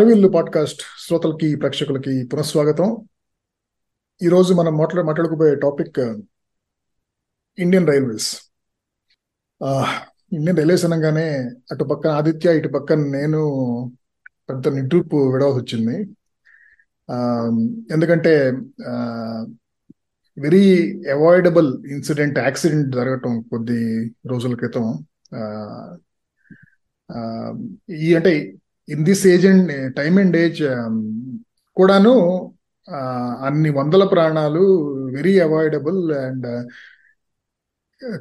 హరివిల్లు podcast శ్రోతలకి ప్రేక్షకులకి పునఃస్వాగతం. ఈరోజు మనం మాట్లా మాట్లాడుకోబోయే topic Indian Railways. Indian Railways అనగానే అటు పక్కన ఆదిత్య ఇటు పక్కన నేను పెద్ద నిట్టూర్పు విడవలసి వచ్చింది. ఎందుకంటే వెరీ అవాయిడబుల్ ఇన్సిడెంట్ యాక్సిడెంట్ జరగటం కొద్ది రోజుల క్రితం. ఈ అంటే in this age and time and age కూడాను అన్ని వందల ప్రాణాలు వెరీ అవాయిడబుల్ అండ్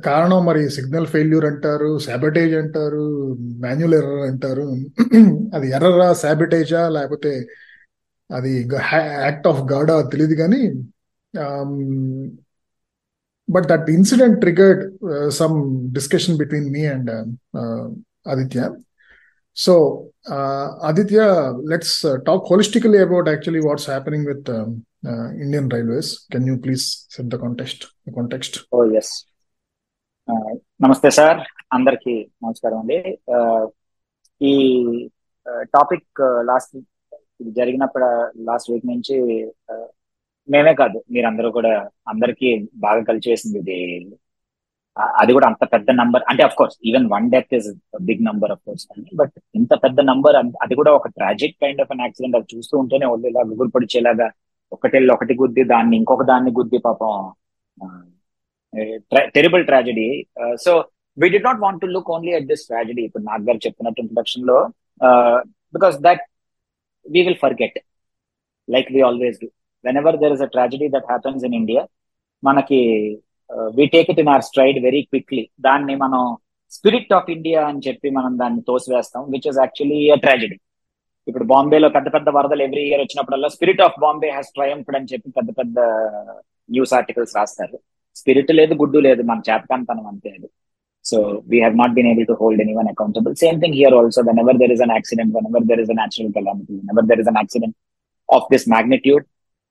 కారణం మరి సిగ్నల్ ఫెయిల్యూర్ అంటారు శాబిటేజ్ అంటారు మాన్యువల్ ఎర్రర్ అంటారు. అది ఎర్రరా శాబిటేజా లేకపోతే అది యాక్ట్ ఆఫ్ గాడా తెలియదు కానీ but that incident triggered some discussion between me and Aditya so Uh, Aditya, let's uh, talk holistically about actually what's happening with um, uh, Indian Railways. Can you please set the context? The context. Oh yes. నమస్తే sir అందరికి నమస్కారం అండి ఈ topic last ఇది జరిగినప్పుడు last week నుంచి మేమే కాదు మీరందరూ కూడా అందరికీ బాగా కలిసి వేసింది ఇది అది కూడా అంత పెద్ద నంబర్ అంటే of course even one death is big number of course కానీ బట్ ఇంత పెద్ద నంబర్ అది కూడా ఒక tragic kind of an accident అది చూస్తూ ఉంటేనే వాళ్ళు ఇలా గుగురు పడిచేలాగా ఒకటెళ్ళి ఒకటి గుద్ది దాన్ని ఇంకొక దాన్ని గుద్ది పాపం terrible tragedy so we do not want to look only at this tragedy ఇప్పుడు నాగ్ గారు చెప్పినట్టు ఇంట్రొడక్షన్లో because that we will forget like we always do whenever there is a tragedy that happens in India మనకి we take it in our stride very quickly దాన్ని మనం spirit of India అని చెప్పి మనం దాన్ని తోసివేస్తాం which is actually a tragedy ఇప్పుడు బాంబేలో పెద్ద పెద్ద వరదలు ఎవ్రీ ఇయర్ వచ్చినప్పుడల్లా spirit of Bombay has triumphed అని చెప్పి పెద్ద పెద్ద న్యూస్ ఆర్టికల్స్ రాస్తారు. స్పిరిట్ లేదు గుడ్డు లేదు మన చేతకాంతనం అంతే అది. So we have not been able to hold anyone accountable same thing here also whenever there is an accident whenever there is a natural calamity whenever there is an accident of this magnitude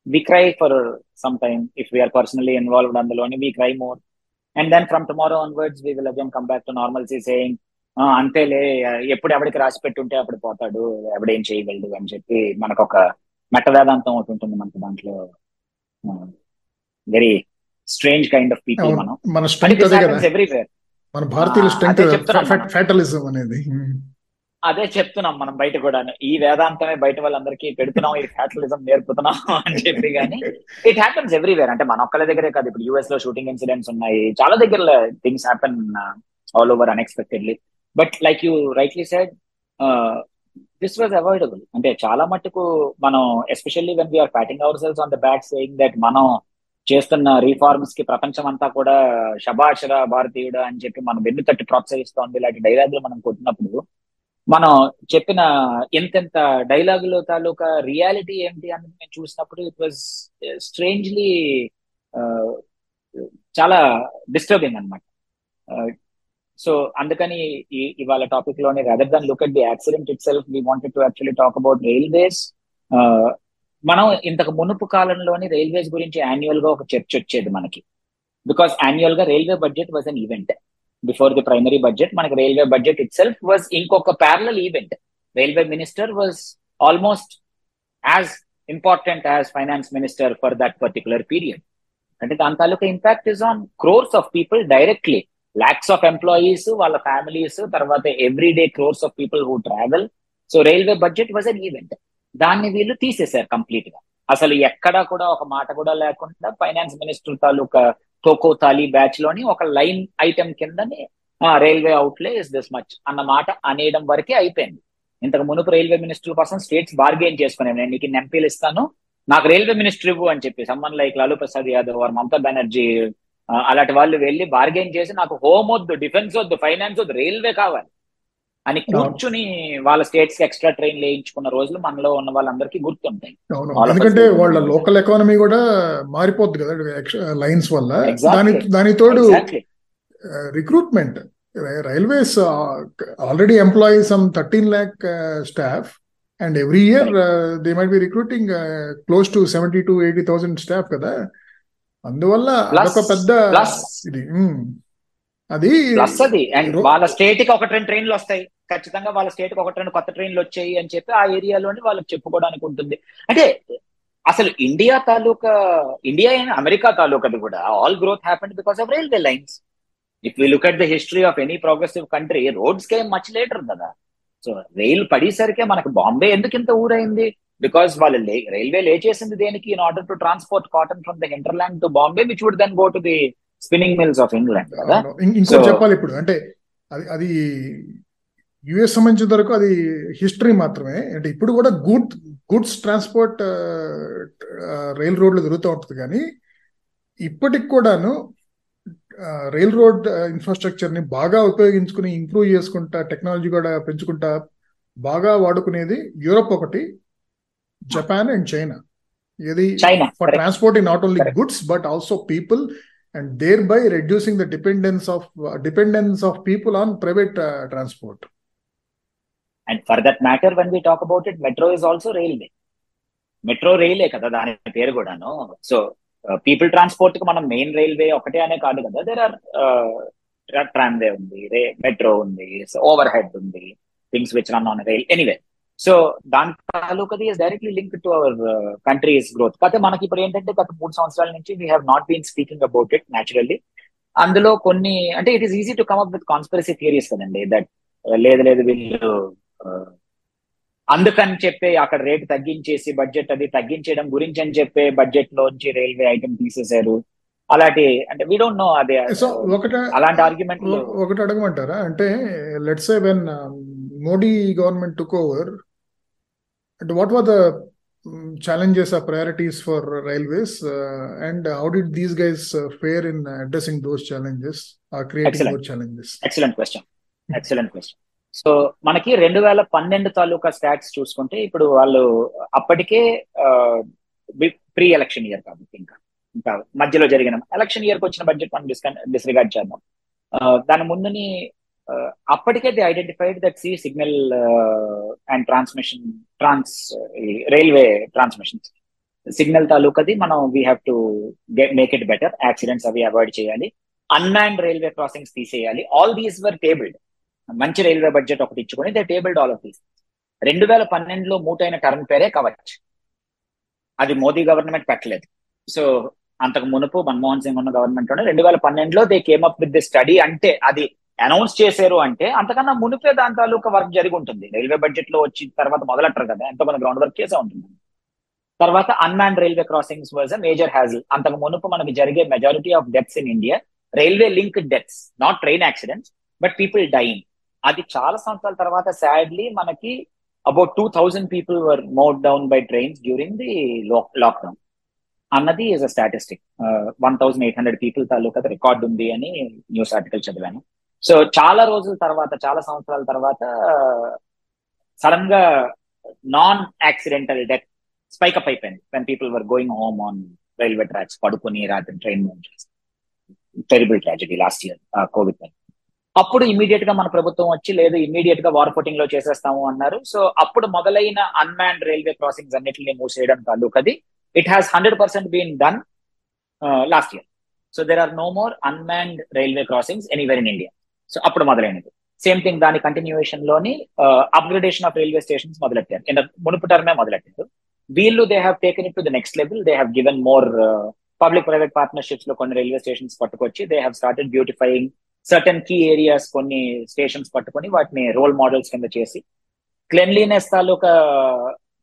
we cry for some time if we are personally involved అందులోని we cry more. And then from tomorrow onwards we will again come back to normalcy saying "ఆ, అంతేలే ఎప్పుడు ఎవడికి రాసి పెట్టుంటే అప్పుడు పోతాడు ఎవడేం చేయగలడు అని చెప్పి మనకు ఒక మెట్ట వేదాంతం ఒకటి ఉంటుంది మనకు దాంట్లో. Very strange kind of people మనం. మన స్ట్రెంగ్త్ ఎవ్రీవేర్ మన భారతీయుల స్ట్రెంగ్త్ అనేది. అదే చెప్తున్నాం మనం బయట కూడా ఈ వేదాంతమే బయట వాళ్ళందరికీ పెడుతున్నాం ఈ ఫ్యాటలిజం నేర్పుతున్నాం అని చెప్పి కానీ ఇట్ హ్యాపన్స్ ఎవ్రీవేర్ అంటే మన ఒక్కళ్ళ దగ్గరే కాదు ఇప్పుడు యూఎస్లో షూటింగ్ ఇన్సిడెంట్స్ ఉన్నాయి. చాలా దగ్గర things happen all over unexpectedly but like you rightly said this was avoidable అంటే చాలా మట్టుకు మనం especially when we're patting ourselves on the back saying that మనం చేస్తున్న రీఫార్మ్స్కి ప్రపంచం అంతా కూడా శభాషర భారతీయుడు అని చెప్పి మనం వెన్ను తట్టి ప్రోత్సహిస్తోంది ఇలాంటి డైలాగులు మనం కొట్టినప్పుడు మనం చెప్పిన ఎంతెంత డైలాగులో తాలూకా రియాలిటీ ఏంటి అన్నది మేము చూసినప్పుడు ఇట్ వాజ్ స్ట్రేంజ్లీ చాలా డిస్టర్బింగ్ అనమాట సో అందుకని ఇవాళ టాపిక్లోని rather than look at the accident itself we wanted to actually talk about railways మనం ఇంతకు మునుపు కాలంలోని రైల్వేస్ గురించి యాన్యువల్గా ఒక చర్చ వచ్చేది మనకి. Because యాన్యువల్గా railway budget was an event before the primary budget మనకి railway budget itself was ఇంకొక parallel event railway minister was almost as important as finance minister for that particular period అంటే దాని తాలూకా impact is on crores of people directly lakhs of employees వాళ్ళ families తర్వాత every day crores of people who travel so railway budget was an event దాన్ని వీళ్ళు తీసేశారు కంప్లీట్గా. అసలు ఎక్కడా కూడా ఒక మాట కూడా లేకుండా ఫైనాన్స్ మినిస్టర్ తాలూకా టోకో తాలి బ్యాచ్లోని ఒక లైన్ ఐటెం కిందనే railway outlay is this much అన్న మాట అనేయడం వరకే అయిపోయింది. ఇంతకు మునుపు రైల్వే మినిస్టర్ కోసం స్టేట్స్ బార్గెయిన్ చేసుకునే నేను నీకు ఎంపీలు ఇస్తాను. నాకు రైల్వే మినిస్టర్ ఇవ్వు అని చెప్పి సమ్మన్ లైక్ లాలూ ప్రసాద్ యాదవ్ మమతా బెనర్జీ అలాంటి వాళ్ళు వెళ్ళి బార్గెయిన్ చేసి నాకు హోమ్ వద్దు డిఫెన్స్ వద్దు ఫైనాన్స్ వద్దు రైల్వే కావాలి. అని కూర్చుని వాళ్ళ స్టేట్స్కి ఎక్స్ట్రా ట్రైన్ వేయించుకున్న రోజులు మనలో ఉన్న వాళ్ళందరికీ గుర్తుంటాయి. ఎందుకంటే వాళ్ళ. లోకల్ ఎకానమీ కూడా మారిపోద్ది కదా లైన్స్ వల్ల. దాని దాని తోడు exactly recruitment railways already employee some thirteen lakh staff and every year they might be recruiting close to seventy to eighty thousand staff కదా. అందువల్ల అదొక పెద్ద ఇది అది అది అండ్ వాళ్ళ స్టేట్కి ఒకటి రెండు ట్రైన్లు వస్తాయి. ఖచ్చితంగా వాళ్ళ స్టేట్కి ఒకటి రెండు కొత్త ట్రైన్లు వచ్చాయి అని చెప్పి ఆ ఏరియాలోని వాళ్ళకి చెప్పుకోవడానికి ఉంటుంది. అంటే అసలు ఇండియా తాలూకా ఇండియా అండ్ అమెరికా తాలూకాది కూడా all growth happened because of railway lines if we look at the history of any progressive country roads came much later కదా. సో రైల్ పడేసరికే మనకు బాంబే ఎందుకు ఇంత ఊరైంది? బికాస్ వాళ్ళు రైల్వే లే చేసింది దేనికి? In order to transport cotton from the hinterland to Bombay which would then go to the spinning mills of England కదా? అవును. ఇం- ఇంకోటి So- చెప్పాలి ఇప్పుడు. అంటే అది అది యుఎస్ సంబంధించిన వరకు అది హిస్టరీ మాత్రమే. అంటే ఇప్పుడు కూడా గుడ్ గుడ్స్ ట్రాన్స్పోర్ట్ రైల్ రోడ్లు జరుగుతూ ఉంటుంది కానీ ఇప్పటికి కూడాను రైల్ రోడ్ ఇన్ఫ్రాస్ట్రక్చర్ని బాగా ఉపయోగించుకుని ఇంప్రూవ్ చేసుకుంటా టెక్నాలజీ కూడా పెంచుకుంటా బాగా వాడుకునేది యూరోప్ ఒకటి జపాన్ అండ్ చైనా. ఇది transporting not only Correct. goods but also people and thereby reducing the dependence of uh, dependence of people on private uh, transport. And for that matter when we talk about it metro is also railway metro రైలే కదా దాని పేరు కూడాను. So people ట్రాన్స్పోర్ట్కి మనం main railway ఒకటే అనే కాదు కదా. దేర్ ఆర్ ట్రాన్వే ఉంది మెట్రో ఉంది ఓవర్ హెడ్ ఉంది things which run on rail anyway so దాని తాలూకది is directly link to our country's growth కాకపోతే మనకి ఇప్పుడు ఏంటంటే గత మూడు సంవత్సరాల నుంచి we have not been speaking about it naturally అందులో కొన్ని అంటే it is easy to come up with conspiracy theories కదండి దట్ లేదు లేదు వీళ్ళు uh, అందుకని చెప్పే అక్కడ రేటు తగ్గించేసి బడ్జెట్ అది తగ్గించడం గురించి అని చెప్పే బడ్జెట్ లోంచి రైల్వే ఐటమ్ తీసేశారు. అలాంటి అంటే వీ డోంట్ నో అదే సో ఒకట అలాంటి ఆర్గ్యుమెంట్ ఒకటి అడగమంటారా? అంటే let's say when Modi government took over అంటే what were the challenges or priorities for railways? Uh, and how did these guys uh, fare in addressing those challenges or creating Excellent. more challenges? Excellent question excellent question so మనకి రెండు వేల పన్నెండు తాలూకా stats చూసుకుంటే ఇప్పుడు వాళ్ళు అప్పటికే pre election year కాబట్టి ఇంకా ఇంకా మధ్యలో జరిగిన ఎలక్షన్ ఇయర్కి వచ్చిన బడ్జెట్ మనం డిస్కన్ డిస్రిగార్డ్ చేద్దాం. Uh, దాని ముందుని uh, Uh, అప్పటికే the identified that C signal and transmission trans railway transmission signal తాలూకాది మనం we have to make it better accidents అవి అవాయిడ్ చేయాలి. అన్మాన్డ్ రైల్వే క్రాసింగ్స్ తీసేయాలి. ఆల్ దీస్ వర్ టేబుల్డ్ మంచి railway budget ఒకటి ఇచ్చుకొని they tabled all of these రెండు వేల పన్నెండులో మూటైన టర్మ్ పేరే కవచ్. అది మోదీ గవర్నమెంట్ పెట్టలేదు. సో అంతకు మునుపు మన్మోహన్ సింగ్ ఉన్న గవర్నమెంట్ రెండు వేల పన్నెండులో they came up with the study అంటే అది అనౌన్స్ చేశారు అంటే అంతకన్నా మునిపే దాని తాలూకా వర్క్ జరిగి ఉంటుంది. రైల్వే బడ్జెట్లో వచ్చిన తర్వాత మొదలెట్టరు కదా ఎంతో మంది గ్రౌండ్ వర్క్ చేసే ఉంటుంది. తర్వాత unmanned railway crossings was a major hassle అంతకు మునుపు మనకి జరిగే majority of deaths in India railway link deaths not train accidents but people dying అది చాలా సంవత్సరాల తర్వాత సాడ్లీ మనకి about two thousand people were mowed down by trains during the lockdown అన్నది is a statistic one thousand eight hundred people taluka record ఉంది అని news article చదివాను. So చాలా రోజుల తర్వాత చాలా సంవత్సరాల తర్వాత సడన్గా non accidental death spike up అయిపోయింది. When people were going home on railway tracks పడుకుని రాత్రి train terrible tragedy last year Covid అప్పుడు ఇమీడియట్గా మన ప్రభుత్వం వచ్చి లేదు ఇమీడియట్గా వార్ ఫుటింగ్లో చేసేస్తాము అన్నారు. సో అప్పుడు మొదలైన అన్మాన్డ్ రైల్వే క్రాసింగ్స్ అన్నిటిని మూసేయడం అది. It has hundred percent been done last year so there are no more unmanned railway crossings anywhere in India so అప్పుడు మొదలైనది. సేమ్ థింగ్ దాని కంటిన్యూషన్లోని అప్గ్రేడేషన్ ఆఫ్ రైల్వే స్టేషన్స్ మొదలెట్టారు. మునుపు టర్మే మొదలెట్టారు. వీళ్ళు they have taken it to the next level they have given more public private పార్ట్నర్షిప్స్లో కొన్ని రైల్వే స్టేషన్స్ పట్టుకొచ్చి they have started beautifying certain key areas కొన్ని స్టేషన్స్ పట్టుకొని వాటిని రోల్ మోడల్స్ కింద చేసి. Cleanliness taluka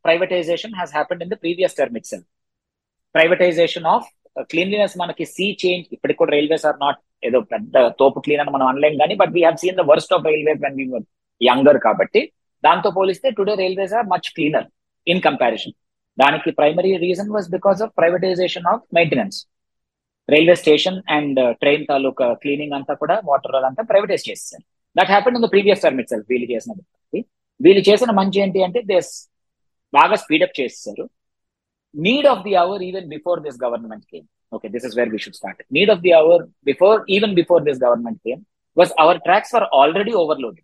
privatisation has happened in the previous term it privatisation of cleanliness మనకి sea change ఇప్పటికి కూడా రైల్వేస్ ఆర్ నాట్ ఏదో పెద్ద తోపు క్లీన్ అని మనం అనలేం కానీ but we have seen the worst of railway when we younger కాబట్టి దాంతో పోలిస్తే today railways are much cleaner in comparison దానికి primary reason was because of privatisation of maintenance railway station and train taluka cleaning అంతా కూడా water అదంతా privatise చేసేసారు. That happen in the previous term itself వీళ్ళు చేసిన వీళ్ళు చేసిన మంచి ఏంటి అంటే దేస్ బాగా స్పీడప్ చేసేసారు. Need of the hour even before this government came Okay, this is where we should start. Need of the hour before, even before this government came, was our tracks were already overloaded.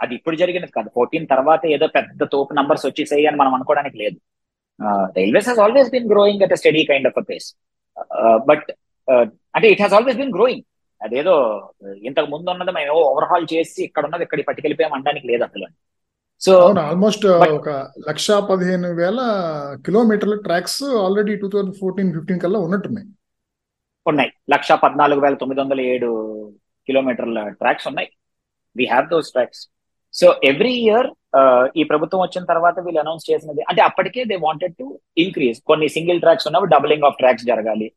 అది ఇప్పుడు జరిగినది కాదు. Fourteen తర్వాత ఏదో పెద్ద తోపు numbers వచ్చేసాయి అని మనం అనుకోవడానికి లేదు. Railways has always been growing at steady kind of a pace but అంటే it has always been growing అదేదో ఇంతకు ముందు ఉన్నది మేము ఓవర్హాల్ చేసి ఇక్కడ ఉన్నది ఇక్కడ పట్టుకెళ్ళిపోయాం అనడానికి లేదు అసలు సో ఆల్మోస్ట్ బట్ ఒక లక్ష పదిహేను వేల కిలోమీటర్ల tracks already two thousand fourteen fifteen కల్లా ఉన్నట్టున్నాయి. ఉన్నాయి. లక్ష పద్నాలుగు వేల తొమ్మిది వందల ఏడు కిలోమీటర్ల ట్రాక్స్ ఉన్నాయి. We have those tracks so every year ఈ ప్రభుత్వం వచ్చిన తర్వాత వీళ్ళు అనౌన్స్ చేసినది అంటే అప్పటికే దే వాంటెడ్ టు ఇంక్రీజ్ కొన్ని సింగిల్ ట్రాక్స్ ఉన్నప్పుడు డబులింగ్ ఆఫ్ ట్రాక్స్ జరగాలి.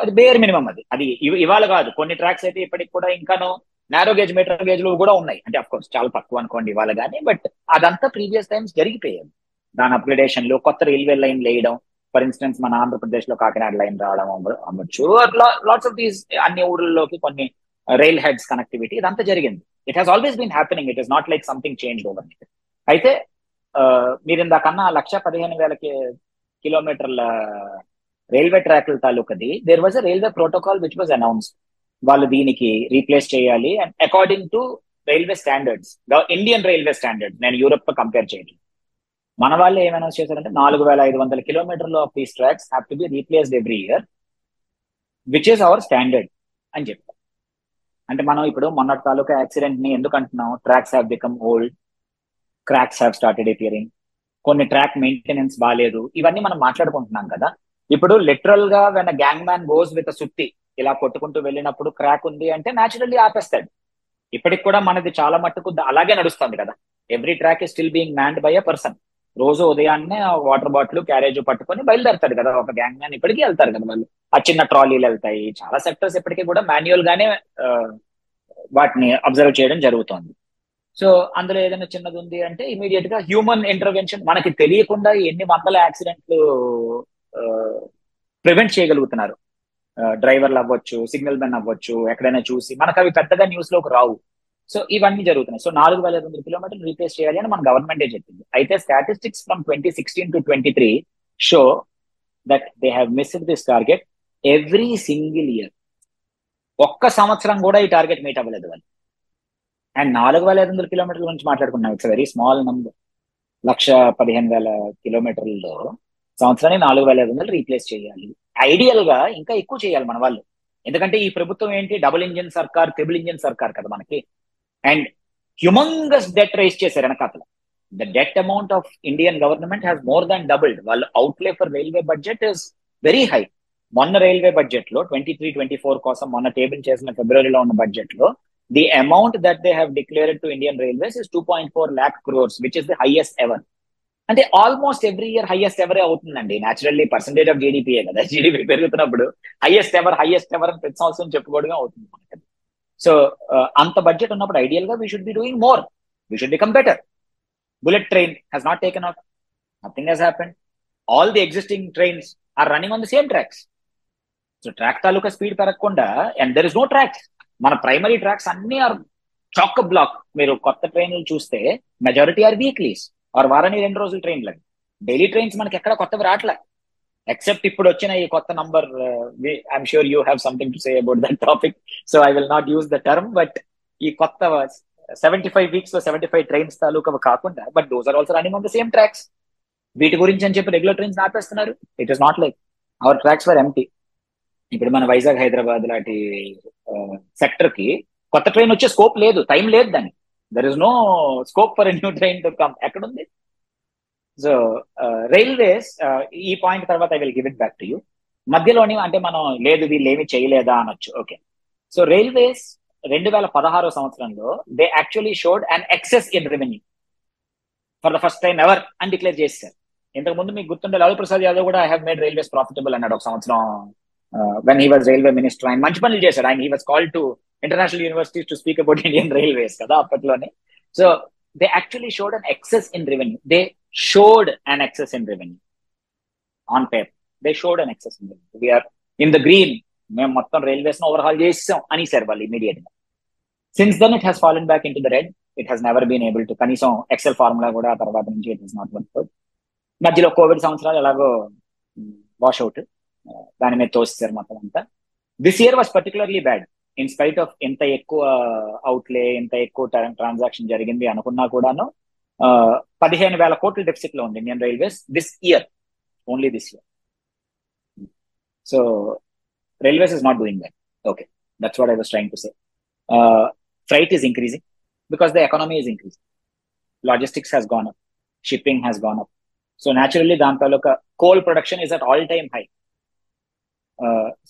అది బేర్ మినిమం అది. అది ఇవ- ఇవాళ కాదు. కొన్ని ట్రాక్స్ అయితే ఇప్పటికి కూడా ఇంకాను నారో గేజ్ మీటర్ గేజ్ కూడా ఉన్నాయి. అంటే అఫ్ కోర్స్ చాలా తక్కువ అనుకోండి ఇవాళ కానీ బట్ అదంతా ప్రీవియస్ టైమ్స్ జరిగిపోయేది దాని అప్గ్రేడేషన్లో కొత్త రైల్వే లైన్ వేయడం. ఫర్ ఇన్స్టెన్స్ మన ఆంధ్రప్రదేశ్లో కాకినాడ లైన్ రావడం అమ్మచ్చు లాట్స్ ఆఫ్ దీస్ అన్ని ఊర్లలోకి కొన్ని రైల్ హెడ్స్ కనెక్టివిటీ ఇదంతా జరిగింది. It has always been happening it is not like something change over అయితే మీరు ఇందాకన్నా లక్ష పదిహేను వేల కిలోమీటర్ల రైల్వే ట్రాక్ల తాలూకది there was a railway protocol which was announce వాళ్ళు దీనికి రీప్లేస్ చేయాలి. And according to railway standards Indian railway standard నేను యూరప్తో కంపేర్ చేయడం మన వాళ్ళు ఏమైనా చేశారంటే నాలుగు వేల ఐదు వందల కిలోమీటర్లు of these tracks have to be replaced every year which is our standard అని చెప్పారు. అంటే మనం ఇప్పుడు మొన్నటి తాలూకా యాక్సిడెంట్ని ఎందుకు అంటున్నాం? Tracks have become old cracks have started appearing కొన్ని ట్రాక్ మెయింటెనెన్స్ బాగాలేదు ఇవన్నీ మనం మాట్లాడుకుంటున్నాం కదా. ఇప్పుడు లిటరల్గా when gang man goes with సుత్తి ఇలా కొట్టుకుంటూ వెళ్ళినప్పుడు క్రాక్ ఉంది అంటే న్యాచురల్లీ ఆపేస్తాడు. ఇప్పటికి కూడా మనది చాలా మట్టుకు అలాగే నడుస్తుంది కదా. Every track is still being manned by a person. రోజు ఉదయాన్నే వాటర్ బాటిల్ క్యారేజ్ పట్టుకొని బయలుదేరతాడు కదా. ఒక గ్యాంగ్ మ్యాన్ ఇప్పటికీ వెళ్తారు కదా వాళ్ళు. ఆ చిన్న ట్రాలీలు వెళ్తాయి. చాలా సెక్టర్స్ ఇప్పటికీ కూడా మాన్యువల్ గానే వాటిని అబ్జర్వ్ చేయడం జరుగుతోంది. సో అందులో ఏదైనా చిన్నది ఉంది అంటే ఇమీడియట్గా హ్యూమన్ ఇంటర్వెన్షన్ మనకి తెలియకుండా ఎన్ని వందల యాక్సిడెంట్లు ప్రివెంట్ చేయగలుగుతున్నారు. డ్రైవర్లు అవ్వచ్చు సిగ్నల్ మెన్ అవ్వచ్చు ఎక్కడైనా చూసి మనకు అవి పెద్దగా న్యూస్లోకి రావు. సో ఇవన్నీ జరుగుతున్నాయి. సో నాలుగు వేల ఐదు వందల కిలోమీటర్లు రీప్లేస్ చేయాలి అని మన గవర్నమెంటే చెప్పింది. అయితే statistics from twenty sixteen to twenty three show that they have missed this target every single year. ఒక్క సంవత్సరం కూడా ఈ టార్గెట్ మీట్ అవ్వలేదు వాళ్ళు. అండ్ నాలుగు వేల ఐదు వందల కిలోమీటర్ల గురించి మాట్లాడుకున్నాం ఇట్స్ వెరీ స్మాల్ నంబర్ లక్ష పదిహేను వేల కిలోమీటర్లలో సంవత్సరానికి నాలుగు వేల ఐదు వందలు రీప్లేస్ చేయాలి. ఐడియల్గా ఇంకా ఎక్కువ చేయాలి మన వాళ్ళు. ఎందుకంటే ఈ ప్రభుత్వం ఏంటి? డబుల్ ఇంజిన్ సర్కార్ ట్రిబుల్ ఇంజిన్ సర్కార్ కదా మనకి. అండ్ హ్యుమంగస్ డెట్ రైజ్ చేశారు వెనకాతల. The debt amount of Indian government has more than doubled వాళ్ళు outlay for railway budget is very high మొన్న రైల్వే బడ్జెట్లో ట్వంటీ త్రీ ట్వంటీ ఫోర్ కోసం మొన్న టేబుల్ చేసిన ఫిబ్రవరిలో ఉన్న బడ్జెట్లో the amount that they have declared to Indian railways is two point four lakh crores which is the highest ever అంటే almost every year highest ఎవరే అవుతుందండి. న్యాచురల్లీ పర్సంటేజ్ ఆఫ్ జీడిపిఏ కదా. జీడిపి పెరుగుతున్నప్పుడు హైయెస్ట్ ఎవర్ హైయెస్ట్ ఎవర్ అని ప్రతి సంవత్సరం చెప్పుకోవడమే అవుతుంది మనకి. సో అంత బడ్జెట్ ఉన్నప్పుడు ఐడియల్గా we should be doing more we should become better bullet train has not taken out nothing has happen all the existing trains are running on the same tracks so track taluka speed పెరగకుండా and there is no tracks మన primary tracks అన్ని are chock block మీరు కొత్త ట్రైన్లు చూస్తే majority are weeklies are వారానికి రెండు రోజులు ట్రైన్లు డైలీ ట్రైన్స్ మనకి ఎక్కడ కొత్తవి రావట్లే. ఎక్సెప్ట్ ఇప్పుడు వచ్చిన ఈ కొత్త number I'm sure you have something to say about that topic so I will not use the term but ఈ కొత్త సెవెంటీ ఫైవ్ వీక్స్లో సెవెంటీ ఫైవ్ ట్రైన్స్ తాలూకా కాకుండా but those are also running on the same tracks వీటి గురించి అని చెప్పి regular trains ఆపేస్తున్నారు. It is not like our tracks for empty ఇప్పుడు మన వైజాగ్ హైదరాబాద్ లాంటి uh, సెక్టర్కి కొత్త ట్రైన్ వచ్చే స్కోప్ లేదు. టైం లేదు దానికి. There is no scope for new train to come ఎక్కడుంది? సో రైల్వేస్ uh, uh, ఈ పాయింట్ తర్వాత I will give it back to you మధ్యలోని అంటే మనం లేదు వీళ్ళు ఏమి చేయలేదా అనొచ్చు. ఓకే సో రైల్వేస్ రెండు వేల పదహారో సంవత్సరంలో they actually showed and excess in revenue for the first time ever అని డిక్లేర్ చేశారు. ఇంతకు ముందు మీకు గుర్తుండే లాలూ ప్రసాద్ యాదవ్ కూడా I have made railways profitable అన్నాడు ఒక సంవత్సరం. When he was railway minister ఆయన మంచి పనులు చేశాడు. ఆయన he was call to international universities to speak about Indian railways కదా అప్పట్లోనే. So they actually showed an excess in revenue they showed an excess in revenue on paper they showed an excess in revenue we're in the green మేము మొత్తం రైల్వేస్ను overhaul చేసాం అని sir వాళ్ళు ఇమీడియట్గా since then it has fallen back in to the red it has never been able to కనీసం XL formula కూడా ఆ తర్వాత నుంచి ఇట్ ఇస్ నాట్ వర్క్ మధ్యలో కోవిడ్ సంవత్సరాలు ఎలాగో వాష్ అవుట్ దాని మీద తోస్తారు మొత్తం అంతా. This year was particularly bad in spite of ఎంత ఎక్కువ అవుట్లే ఎంత ఎక్కువ ట్రాన్సాక్షన్ జరిగింది అనుకున్నా కూడాను పదిహేను వేల కోట్ల డెఫిసిట్లో ఉంది Indian railways this year only this year so railways is not doing that okay that's what I was trying to say freight is increasing because the economy is increasing logistics has gone up shipping has gone up so naturally దాని తాలూకా coal production is at all time high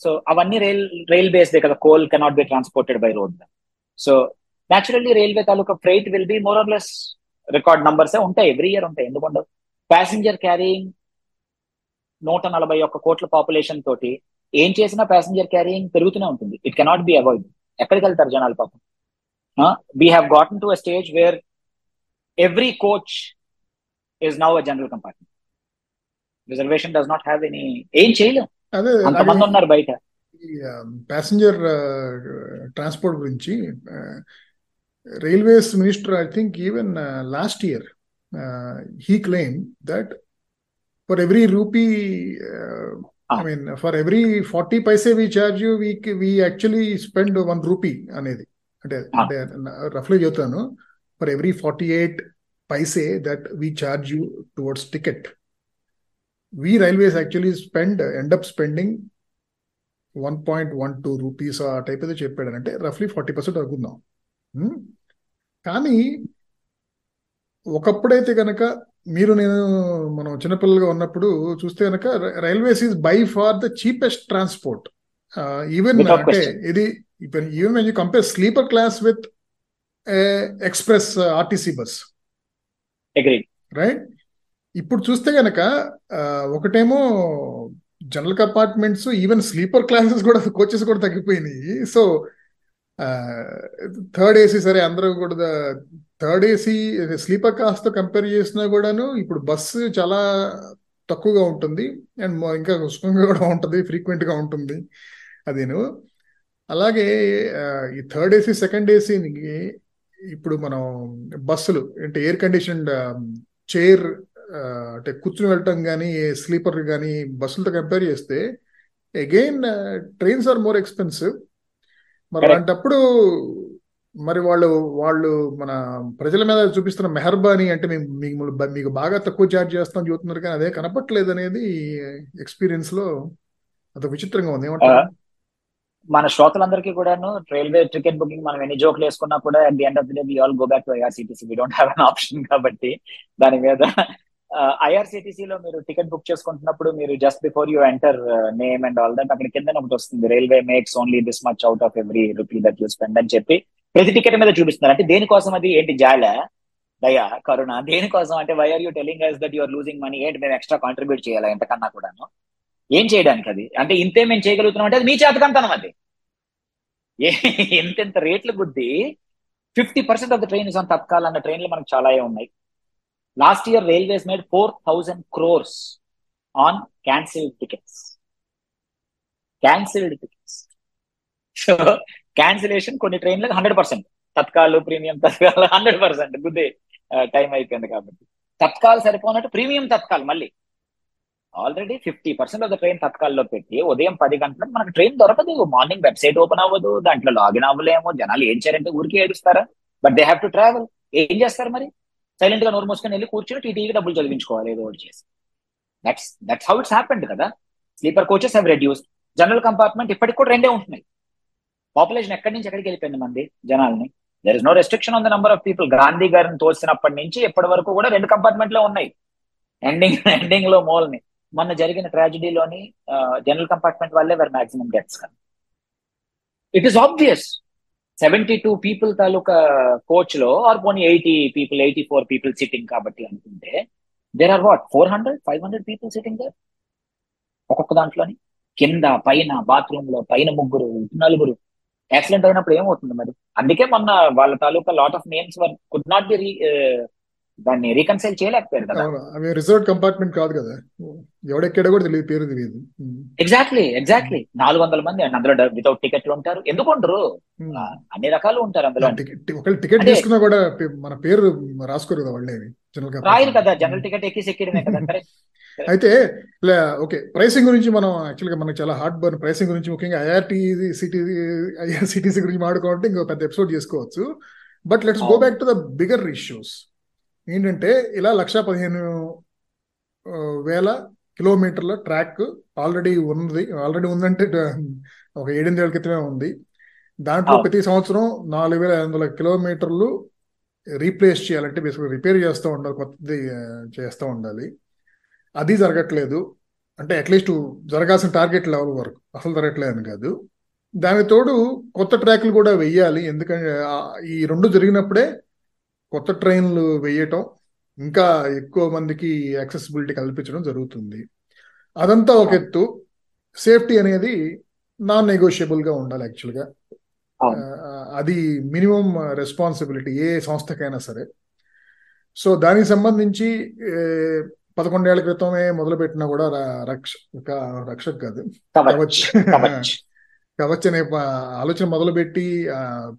so అవన్నీ rail rail బేస్డే కదా. Coal cannot be transported by road so naturally railway taluka freight will be more or less record numbers ఉంటాయి. Every year ఉంటాయి. ఎందుకంటే passenger carrying నూట నలభై ఒక్క కోట్ల పాపులేషన్ తోటి ఏం చేసినా ప్యాసింజర్ క్యారీయింగ్ పెరుగుతూనే ఉంటుంది. ఇట్ కెనాట్ బి అవాయిడ్ ఎక్కడికి వెళ్తారు జనాలు పాపం? We have gotten to a stage where every coach is now a general compartment reservation does not have any ఏం చేయలేం. అదే అంతమంది ఉన్నారు బయట. ప్యాసింజర్ ట్రాన్స్పోర్ట్ గురించి railways minister I think even last year he claim that for every rupee I mean for every forty paise we charge you we we actually spend one rupee అనేది. అంటే అంటే రఫ్లీ చెబుతాను for every forty eight paise that we charge you towards ticket we railways actually spend end up spending one point one two rupees ఆ type అయితే చెప్పాడు. అంటే రఫ్లీ forty percent అనుకుందాం. కానీ ఒకప్పుడైతే కనుక మీరు నేను మనం చిన్నపిల్లలుగా ఉన్నప్పుడు చూస్తే కనుక railways is by far the cheapest transport even అంటే ఇది even when you compare sleeper class with express RTC bus right ఇప్పుడు చూస్తే గనక ఒకటేమో general compartments even sleeper classes కూడా కోచెస్ కూడా తగ్గిపోయినాయి. సో థర్డ్ ఏసీ సరే అందరూ కూడా థర్డ్ ఏసీ స్లీపర్ కాస్తో కంపేర్ చేసినా కూడాను ఇప్పుడు బస్సు చాలా తక్కువగా ఉంటుంది. అండ్ ఇంకా సుఖంగా కూడా ఉంటుంది ఫ్రీక్వెంట్గా ఉంటుంది అదేను. అలాగే ఈ థర్డ్ ఏసీ సెకండ్ ఏసీకి ఇప్పుడు మనం బస్సులు అంటే ఎయిర్ కండిషన్డ్ చైర్ అంటే కూర్చుని వెళ్ళటం కానీ స్లీపర్ కానీ బస్సులతో కంపేర్ చేస్తే again trains are more expensive. మరి అలాంటప్పుడు మరి వాళ్ళు వాళ్ళు మన ప్రజల మీద చూపిస్తున్న మెహర్బానీ అంటే మేము మీకు బాగా తక్కువ ఛార్జ్ చేస్తాం చూస్తున్నారు కానీ అదే కనపట్లేదు అనేది ఎక్స్పీరియన్స్లో అదొక విచిత్రంగా ఉంది. ఏమంటారు? మన శ్రోతలందరికీ కూడాను రైల్వే టికెట్ బుకింగ్ మనం ఎన్ని జోకులు వేసుకున్నా కూడా at the end of the day we all go back to IRCTC we don't have an option కాబట్టి దాని మీద ఐఆర్సిటీసీలో మీరు టికెట్ బుక్ చేసుకుంటున్నప్పుడు మీరు just before you enter name and all that అక్కడ కింద ఒకటి వస్తుంది railway makes only this much out of every rupee that you spend అని చెప్పి ప్రతి టికెట్ మీద చూపిస్తున్నారు. అంటే దేనికోసం అది? ఏంటి జాల? దయా కరుణ దేనికోసం? అంటే why are you telling us that you're losing money ఏంటి మేము ఎక్స్ట్రా కాంట్రిబ్యూట్ చేయాలి ఎంతకన్నా కూడాను? ఏం చేయడానికి అది? అంటే ఇంతే మేము చేయగలుగుతున్నాం అంటే అది మీ చేతకంతనం అది. ఎంతెంత రేట్లు బుద్ధి fifty percent of the train is on Tatkal అన్న ట్రైన్లు మనకు చాలా ఉన్నాయి. Last year railways made four thousand crores on cancelled tickets cancelled tickets so cancellation కొన్ని ట్రైన్లకు hundred percent Tatkal premium Tatkal hundred percent గుద్దే time అయిపోయింది కాబట్టి. తత్కాల్ సరిపోనట్టు ప్రీమియం తత్కాల్ మళ్ళీ. Already fifty percent of the train తత్కాల్లో పెట్టి ఉదయం పది గంటలకు మనకు ట్రైన్ దొరకదు. మార్నింగ్ వెబ్సైట్ ఓపెన్ అవ్వదు. దాంట్లో లాగిన్ అవ్వలేము. జనాలు ఏం చేయాలంటే ఊరికే ఏడుస్తారా? But they have to travel ఏం చేస్తారు మరి? సైలెంట్గా నోరు మూసుకొని వెళ్ళి కూర్చొని టీటీకి డబ్బులు చదివించుకోవాలి ఏదో ఒకటి చేసి. That's that's how it's happened కదా. Sleeper coaches have reduce general compartment ఇప్పటికి కూడా రెండే ఉంటున్నాయి. పాపులేషన్ ఎక్కడి నుంచి ఎక్కడికి వెళ్ళిపోయింది మంది జనాల్ని? There is no restriction on the number of people Gandhi గారిని తోసినప్పటి నుంచి ఎప్పటి వరకు కూడా రెండు కంపార్ట్మెంట్లో ఉన్నాయి. ఎండింగ్ ఎండింగ్ లో మోల్ని. మొన్న జరిగిన ట్రాజడీలోని జనరల్ కంపార్ట్మెంట్ వాళ్ళే వేర్ మాక్సిమం డెత్స్ కదా. It is obvious seventy two people తాలూకా కోచ్లో ఆర్ పోనీ eighty people eighty four people sitting కాబట్టి అనుకుంటే there are what four hundred five hundred people sitting there ఒక్కొక్క దాంట్లోని? కింద పైన బాత్రూమ్లో పైన ముగ్గురు నలుగురు. యాక్సిడెంట్ అయినప్పుడు ఏమవుతుంది మరి? అందుకే మొన్న వాళ్ళ తాలూకా lot of names one could not be దాన్ని రీకన్సైల్ చేయలేకపోయారు కదా. అవి రిజర్వ్ కంపార్ట్మెంట్ కాదు కదా. ఎవడెక్కడ కూడా తెలియదు పేరు తెలియదు. ఎగ్జాక్ట్లీ ఎగ్జాక్ట్లీ నాలుగు వందల మంది అండి అందులో వితౌట్ టికెట్లు ఉంటారు. ఎందుకు ఉండరు? అన్ని రకాలు ఉంటారు అందులో. ఒకవేళ టికెట్ తీసుకున్నా కూడా మన పేరు రాసుకోరు కదా వాళ్ళే జనరల్ రాయరు కదా జనరల్ టికెట్ ఎక్కి కదా అయితే ఓకే ప్రైసింగ్ గురించి మనం యాక్చువల్గా మనకు చాలా హార్డ్ బర్న్ ప్రైసింగ్ గురించి ముఖ్యంగా ఐఆర్టీ సిటీ ఐఆర్సిటీసీ గురించి మాట్లాడుకోవాలంటే ఇంకో పెద్ద ఎపిసోడ్ చేసుకోవచ్చు. But let's go back to the bigger issues ఏంటంటే ఇలా లక్ష పదిహేను వేల కిలోమీటర్ల ట్రాక్ ఆల్రెడీ ఉంది ఆల్రెడీ ఉందంటే ఒక ఏడెనిమిదేళ్ళ క్రితమే ఉంది. దాంట్లో. ప్రతి సంవత్సరం నాలుగు వేల ఐదు వందల కిలోమీటర్లు రీప్లేస్ చేయాలంటే బేసిక్గా రిపేర్ చేస్తూ ఉండాలి కొత్తది చేస్తూ ఉండాలి. అది జరగట్లేదు. అంటే అట్లీస్ట్ జరగాల్సిన టార్గెట్ లెవెల్ వరకు. అసలు జరగట్లేదు అని కాదు. దానికి తోడు కొత్త ట్రాక్లు కూడా వెయ్యాలి. ఎందుకంటే ఈ రెండు జరిగినప్పుడే కొత్త ట్రైన్లు వేయటం ఇంకా ఎక్కువ మందికి యాక్సెసిబిలిటీ కల్పించడం జరుగుతుంది. అదంతా ఒక ఎత్తు. సేఫ్టీ అనేది నాన్ నెగోషియబుల్గా. ఉండాలి యాక్చువల్గా. అది మినిమం రెస్పాన్సిబిలిటీ ఏ సంస్థకైనా సరే. సో దానికి సంబంధించి పదకొండేళ్ళ క్రితమే మొదలుపెట్టినా కూడా రక్ష రక్షక్ కాదు. కవచ్. కవచ్ అనే ఆలోచన మొదలుపెట్టి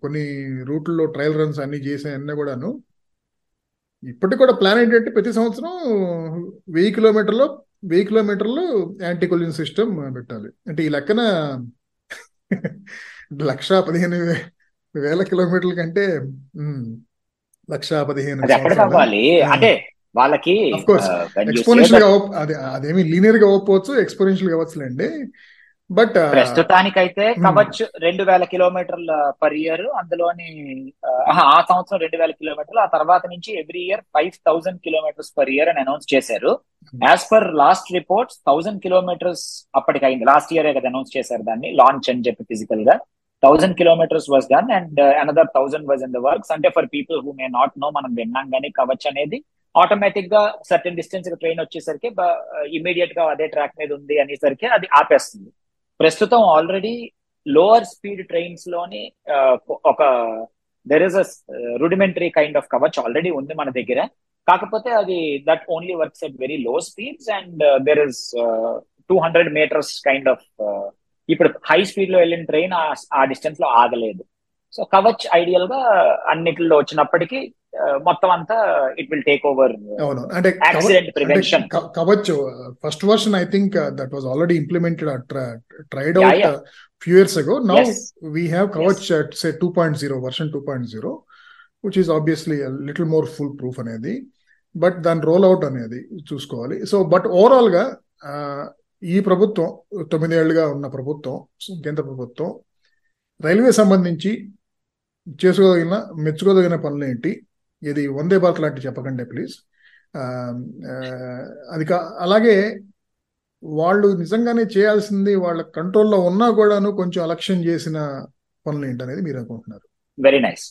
కొన్ని రూట్లలో ట్రయల్ రన్స్ అన్ని చేసే అన్నీ కూడాను. ఇప్పటికి కూడా ప్లాన్ ఏంటంటే ప్రతి సంవత్సరం వెయ్యి కిలోమీటర్లు వెయ్యి కిలోమీటర్లు యాంటీ కొలిన్ సిస్టమ్ పెట్టాలి. అంటే ఈ లెక్కన లక్ష పదిహేను వేల కిలోమీటర్ల కంటే లక్ష పదిహేను అంటే వాళ్ళకి అదేమి లీనియర్గా అవ్వకపోవచ్చు ఎక్స్పోనెన్షియల్గా అవ్వచ్చులేండి. బట్ ప్రస్తుతానికైతే. కవచ్ రెండు వేల కిలోమీటర్ల పర్ ఇయర్ అందులోని ఆ, సంవత్సరం రెండు వేల కిలోమీటర్లు ఆ తర్వాత నుంచి every year five thousand kilometers per year అని అనౌన్స్ చేశారు. As per last reports thousand kilometers అప్పటికి అయింది లాస్ట్ ఇయర్ కదా అనౌన్స్ చేశారు దాన్ని లాంచ్ అని చెప్పి ఫిజికల్గా. Thousand kilometers was done and another thousand was in the works అంటే for people who may not know మనం విన్నాం కానీ కవచ్ అనేది ఆటోమేటిక్గా సర్టెన్ డిస్టెన్స్ ట్రైన్ వచ్చేసరికి ఇమీడియట్గా అదే ట్రాక్ మీద ఉంది అనేసరికి అది ఆపేస్తుంది. ప్రస్తుతం ఆల్రెడీ లోవర్ స్పీడ్ ట్రైన్స్లోని ఒక there is a rudimentary kind of Kavach already ఉంది మన దగ్గర. కాకపోతే అది that only works at very low speeds and there is two hundred meters kind of ఇప్పుడు హై స్పీడ్లో వెళ్ళిన ట్రైన్ ఆ డిస్టెన్స్లో ఆగలేదు. సో కవచ్ ఐడియల్గా అన్నిటిలో వచ్చినప్పటికీ మొత్తం అంతా ఇట్ విల్ టేక్ ఓవర్ అవును. అంటే accident prevention Kavach first version I think that was already implemented tried out. Few years ago now. We have Kavach say two point zero version two point zero which is obviously little more full proof అనేది. But దాని roll out అనేది చూసుకోవాలి. So but ఓవరాల్గా ఆ, ఈ ప్రభుత్వం తొమ్మిదేళ్ళుగా ఉన్న ప్రభుత్వం కేంద్ర ప్రభుత్వం రైల్వే సంబంధించి చేసుకోదగిన మెచ్చుకోదగిన పనులు ఏంటి? ఇది వందే భారత్ లాంటి చెప్పకండి ప్లీజ్ అది కా అలాగే వాళ్ళు నిజంగానే చేయాల్సింది వాళ్ళ కంట్రోల్లో ఉన్నా కూడాను కొంచెం అలక్ష్యం చేసిన పనులు ఏంటనేది మీరు అనుకుంటున్నారు. వెరీ నైస్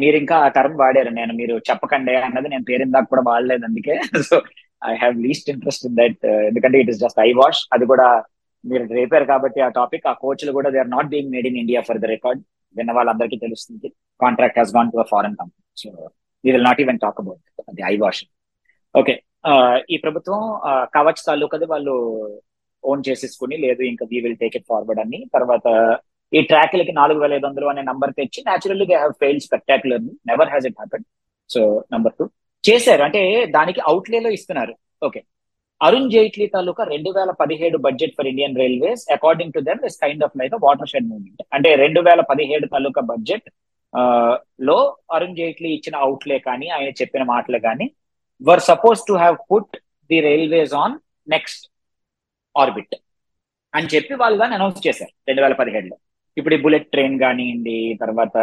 మీరు ఇంకా ఆ టర్మ్ వాడారు. నేను మీరు చెప్పకండి అన్నది నేను పేరు దాకా కూడా వాడలేదు అందుకే. So I have least interest in that ఎందుకంటే it is just I wash అది కూడా మీరు రేపారు కాబట్టి ఆ టాపిక్ ఆ కోచ్లు కూడా they are not being made in India for the record విన్న వాళ్ళందరికీ తెలుస్తుంది. Contract has gone to a foreign company. So we will not even talk about the I wash okay ఈ ప్రభుత్వం కవచ్ తాలూకది వాళ్ళు ఓన్ చేసేసుకుని లేదు ఇంకా we will take it forward అని. తర్వాత ఈ ట్రాక్లకి నాలుగు వేల ఐదు వందలు అనే నంబర్ తెచ్చి naturally they have fail spectacular never has it happen so number two చేశారు అంటే దానికి అవుట్లేలో ఇస్తున్నారు. ఓకే అరుణ్ జైట్లీ తాలూకా రెండు వేల పదిహేడు budget for Indian railways according to them is kind of like watershed movement అంటే రెండు వేల పదిహేడు తాలూకా బడ్జెట్ లో అరుణ్ జైట్లీ ఇచ్చిన అవుట్లే కానీ ఆయన చెప్పిన మాటలు కానీ were supposed to have put the railways on next orbit అని చెప్పి వాళ్ళు దాన్ని అనౌన్స్ చేశారు రెండు వేల పదిహేడులో. ఇప్పుడు ఈ బుల్లెట్ ట్రైన్ కానివ్వండి తర్వాత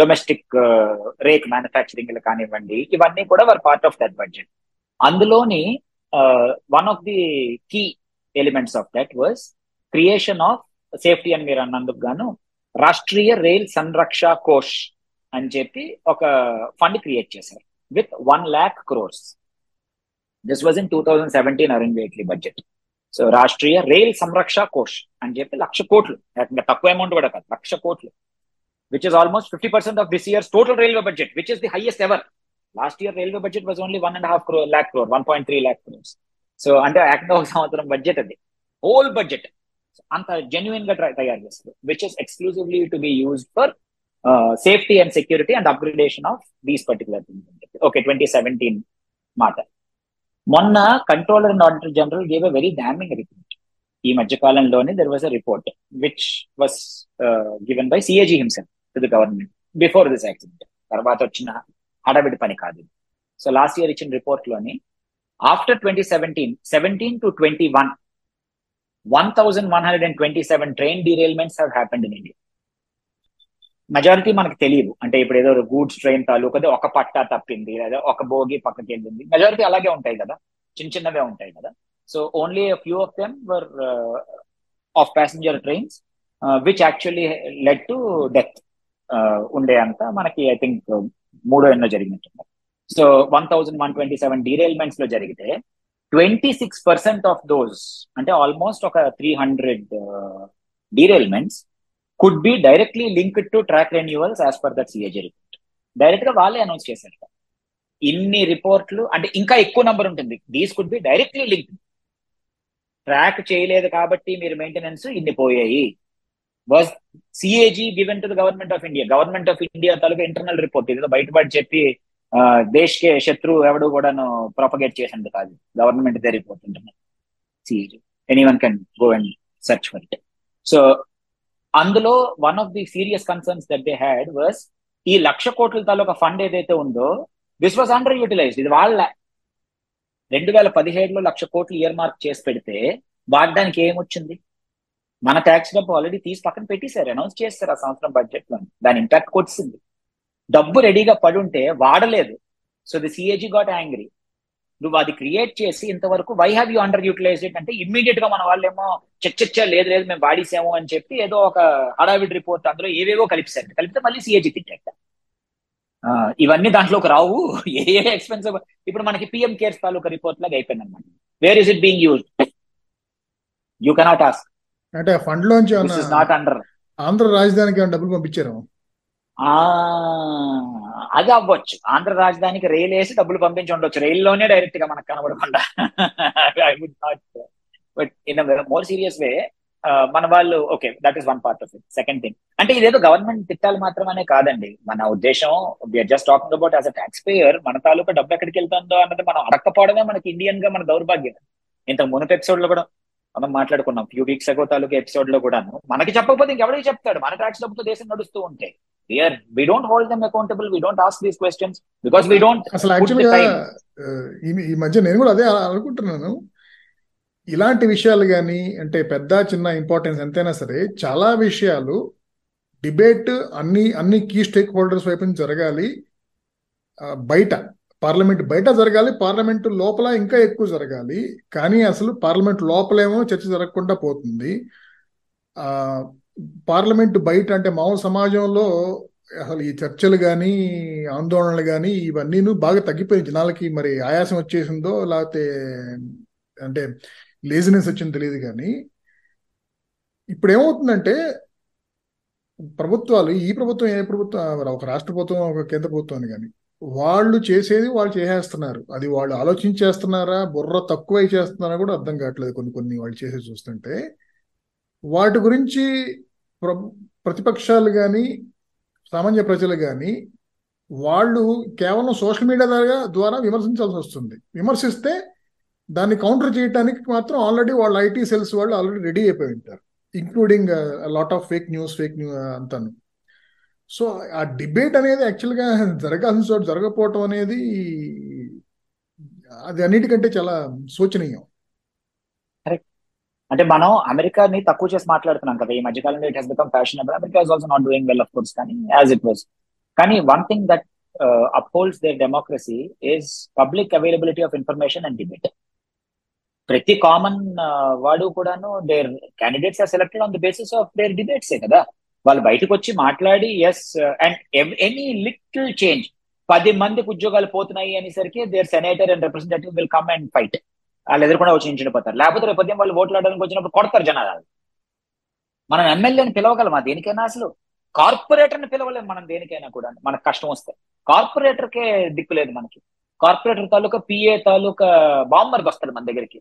డొమెస్టిక్ రేక్ మ్యానుఫ్యాక్చరింగ్ కానివ్వండి ఇవన్నీ కూడా were part of that budget అందులోని one of the key elements of that was creation of safety అని మీరు అన్నందుకు గాను రాష్ట్రీయ రైల్ సంరక్ష కోష్ అని చెప్పి ఒక ఫండ్ క్రియేట్ చేశారు with one lakh crores. This was in two thousand seventeen Arun Jaitley budget so Rashtriya Rail Sanraksha Kosh అని చెప్పి లక్ష కోట్లు. ఇంకా తక్కువ అమౌంట్ కూడా కాదు లక్ష కోట్లు. Which is almost fifty percent of this years total railway budget which is the highest ever last year railway budget was only one and half crore lakh crore one point three lakh crores so అంటే ఏకంగా ఒక సంవత్సరం budget అది. Whole budget అంత జెన్యున్గా తయారు చేస్తారు which is exclusively to be use for safety and security and upgradation of these particular okay twenty seventeen మాట మొన్న controller and auditor general gave a very damning report ఈ మధ్య కాలంలోనే there was a report which was given by CAG himself to the government before this accident తర్వాత వచ్చిన హడావిడి పని కాదు. సో లాస్ట్ ఇయర్ ఇచ్చిన రిపోర్ట్లోని after twenty seventeen seventeen to twenty one one thousand one hundred and twenty seven train derailments have happened in India majority మనకు తెలియదు. అంటే ఇప్పుడు ఏదో గూడ్స్ ట్రైన్ తాలూకది ఒక పట్టా తప్పింది లేదా ఒక బోగి పక్కకి వెళ్ళింది మెజారిటీ అలాగే ఉంటాయి కదా. చిన్న చిన్నవే ఉంటాయి కదా. So only few of them were of passenger trains which actually led to death ఉండే అంత మనకి ఐ థింక్ మూడో ఎన్నో జరిగినట్టుంది. So one thousand one twenty seven డీరైల్మెంట్స్లో జరిగితే twenty six percent of those అంటే ఆల్మోస్ట్ ఒక three hundred derailments could be directly linked to track renewals as per that CAG report డైరెక్ట్గా వాళ్ళే అనౌన్స్ చేశారు. ఇన్ని రిపోర్ట్లు అంటే ఇంకా ఎక్కువ నంబర్ ఉంటుంది. These could be directly linked track చేయలేదు కాబట్టి మీరు మెయింటెనెన్స్ ఇన్ని పోయాయి. Was CAG given to the government of India government of India taluka internal report ఏదో బయటపడి చెప్పి దేశ్కే శత్రు ఎవడు కూడాను ప్రాపగేట్ చేసినట్టు కాదు. Government they report internal anyone can go and search for it so అందులో one of the serious concerns that they had was ఈ లక్ష కోట్ల తాలూకా ఫండ్ ఏదైతే ఉందో దిస్ వాజ్ అండర్ యూటిలైజ్డ్ ఇది వాళ్ళ రెండు వేల పదిహేడులో లక్ష కోట్లు ఇయర్ మార్క్ చేసి పెడితే వాడడానికి ఏమొచ్చింది? మన ట్యాక్స్ డబ్బు ఆల్రెడీ తీసి పక్కన పెట్టేశారు అనౌన్స్ చేస్తారు ఆ సంవత్సరం బడ్జెట్లో దాని ఇంపాక్ట్ కొట్టింది. డబ్బు రెడీగా పడుంటే వాడలేదు. So the CAG got angry నువ్వు అది క్రియేట్ చేసి ఇంతవరకు why have you under utilize అంటే ఇమ్మీడియట్గా మన వాళ్ళేమో చచ్చచ్చా లేదు లేదు మేము వాడిసాము అని చెప్పి ఏదో ఒక హడావిడ్ రిపోర్ట్ అందులో ఏవేవో కలిపిస్తారు. కలిపితే మళ్ళీ సిఏజీ తిట్టేట. ఇవన్నీ దాంట్లోకి రావు. ఏ ఏ ఎక్స్పెన్సివ్ ఇప్పుడు మనకి పిఎం కేర్స్ తాలూకా రిపోర్ట్ లాగా అయిపోయింది అనమాట where is it being use you cannot ask అంటే ఫండ్ లోంచి నాట్ అండర్ ఆంధ్ర రాజధానికి డబ్బులు పంపించారు అది అవ్వచ్చు. ఆంధ్ర రాజధానికి రైలు వేసి డబ్బులు పంపించి ఉండొచ్చు. రైల్లోనే డైరెక్ట్గా మనకు కనబడకుండా. I would not put in more serious way మన వాళ్ళు okay that is one part of it second thing అంటే ఇదేదో గవర్నమెంట్ తిట్టాలి మాత్రమే కాదండి. మన ఉద్దేశం we are just talking about as a taxpayer మన తాలూకా డబ్బు ఎక్కడికి వెళ్తుందో అన్నది మనం అడక్కపోవడమే మనకి ఇండియన్గా మన దౌర్భాగ్యం. ఇంత మునుపు ఎపిసోడ్లో కూడా మనం మాట్లాడుకున్నాం. ఫ్యూ వీక్స్ అగో తాలూకా ఎపిసోడ్లో కూడాను. మనకి చెప్పకపోతే ఇంకెవరికి చెప్తాడు? మన ట్యాక్స్ డబ్బుతో దేశం నడుస్తూ ఉంటే. We don't hold them accountable we don't ask these questions because we don't అసలు యాక్చువల్గా ఈ మధ్య నేను కూడా అదే అనుకుంటున్నాను. ఇలాంటి విషయాలు కానీ అంటే పెద్ద చిన్న ఇంపార్టెన్స్ ఎంతైనా సరే చాలా విషయాలు డిబేట్ అన్ని అన్ని కీ స్టేక్ హోల్డర్స్ వైపు నుంచి జరగాలి. బయట. పార్లమెంట్ బయట జరగాలి పార్లమెంట్ లోపల ఇంకా ఎక్కువ జరగాలి. కానీ అసలు పార్లమెంట్ లోపలేమో చర్చ జరగకుండా పోతుంది. పార్లమెంట్ బయట అంటే మామూలు సమాజంలో అసలు ఈ చర్చలు కానీ ఆందోళనలు కానీ ఇవన్నీ బాగా తగ్గిపోయి జనాలకి మరి ఆయాసం వచ్చేసిందో లేకపోతే అంటే లేజినెస్ వచ్చిందో తెలియదు కానీ ఇప్పుడు ఏమవుతుందంటే ప్రభుత్వాలు ఈ ప్రభుత్వం ఏ ప్రభుత్వం ఒక రాష్ట్ర ప్రభుత్వం ఒక కేంద్ర ప్రభుత్వం కానీ వాళ్ళు చేసేది వాళ్ళు చేసేస్తున్నారు. అది వాళ్ళు ఆలోచించేస్తున్నారా బుర్ర తక్కువ చేస్తున్నారా కూడా అర్థం కావట్లేదు కొన్ని కొన్ని వాళ్ళు చేసేది చూస్తుంటే. వాటి గురించి ప్ర ప్రతిపక్షాలు కానీ సామాన్య ప్రజలు కానీ వాళ్ళు కేవలం సోషల్ మీడియా ద్వారా ద్వారా విమర్శించాల్సి వస్తుంది. విమర్శిస్తే దాన్ని కౌంటర్ చేయడానికి మాత్రం ఆల్రెడీ వాళ్ళ ఐటీ సెల్స్ వాళ్ళు ఆల్రెడీ రెడీ అయిపోయి ఉంటారు. Including lot of fake news fake new అంతాను. సో ఆ డిబేట్ అనేది యాక్చువల్గా జరగాల్సిన చోటు జరగకపోవటం అనేది అది అన్నిటికంటే చాలా శోచనీయం. అంటే మనం అమెరికాని తక్కువ చేసి మాట్లాడుతున్నాం కదా ఈ మధ్యకాలంలో it has become fashion America is also not doing well of course కానీ యాజ్ ఇట్ వాస్ కానీ one thing that upholds their democracy is public availability of information and debate ప్రతి కామన్ వాడు కూడాను their candidates are selected on the basis of their డిబేట్సే కదా. వాళ్ళు బయటకు వచ్చి మాట్లాడి as and any little change పది మందికి ఉద్యోగాలు పోతున్నాయి అనేసరికి their senator and representative will come and fight వాళ్ళు ఎదుర్కొండా వచ్చి నించుండిపోతారు లేకపోతే రేపు ఉదయం వాళ్ళు ఓట్లు ఆడడానికి వచ్చినప్పుడు కొడతారు జనాలు. మనం ఎమ్మెల్యేని పిలవగలమా? దేనికైనా అసలు. కార్పొరేటర్ని పిలవలేము మనం దేనికైనా కూడా. మనకు కష్టం వస్తే. కార్పొరేటర్కే దిక్కు లేదు మనకి. కార్పొరేటర్ తాలూకా పిఏ తాలూకా బాంబర్కి వస్తాడు మన దగ్గరికి.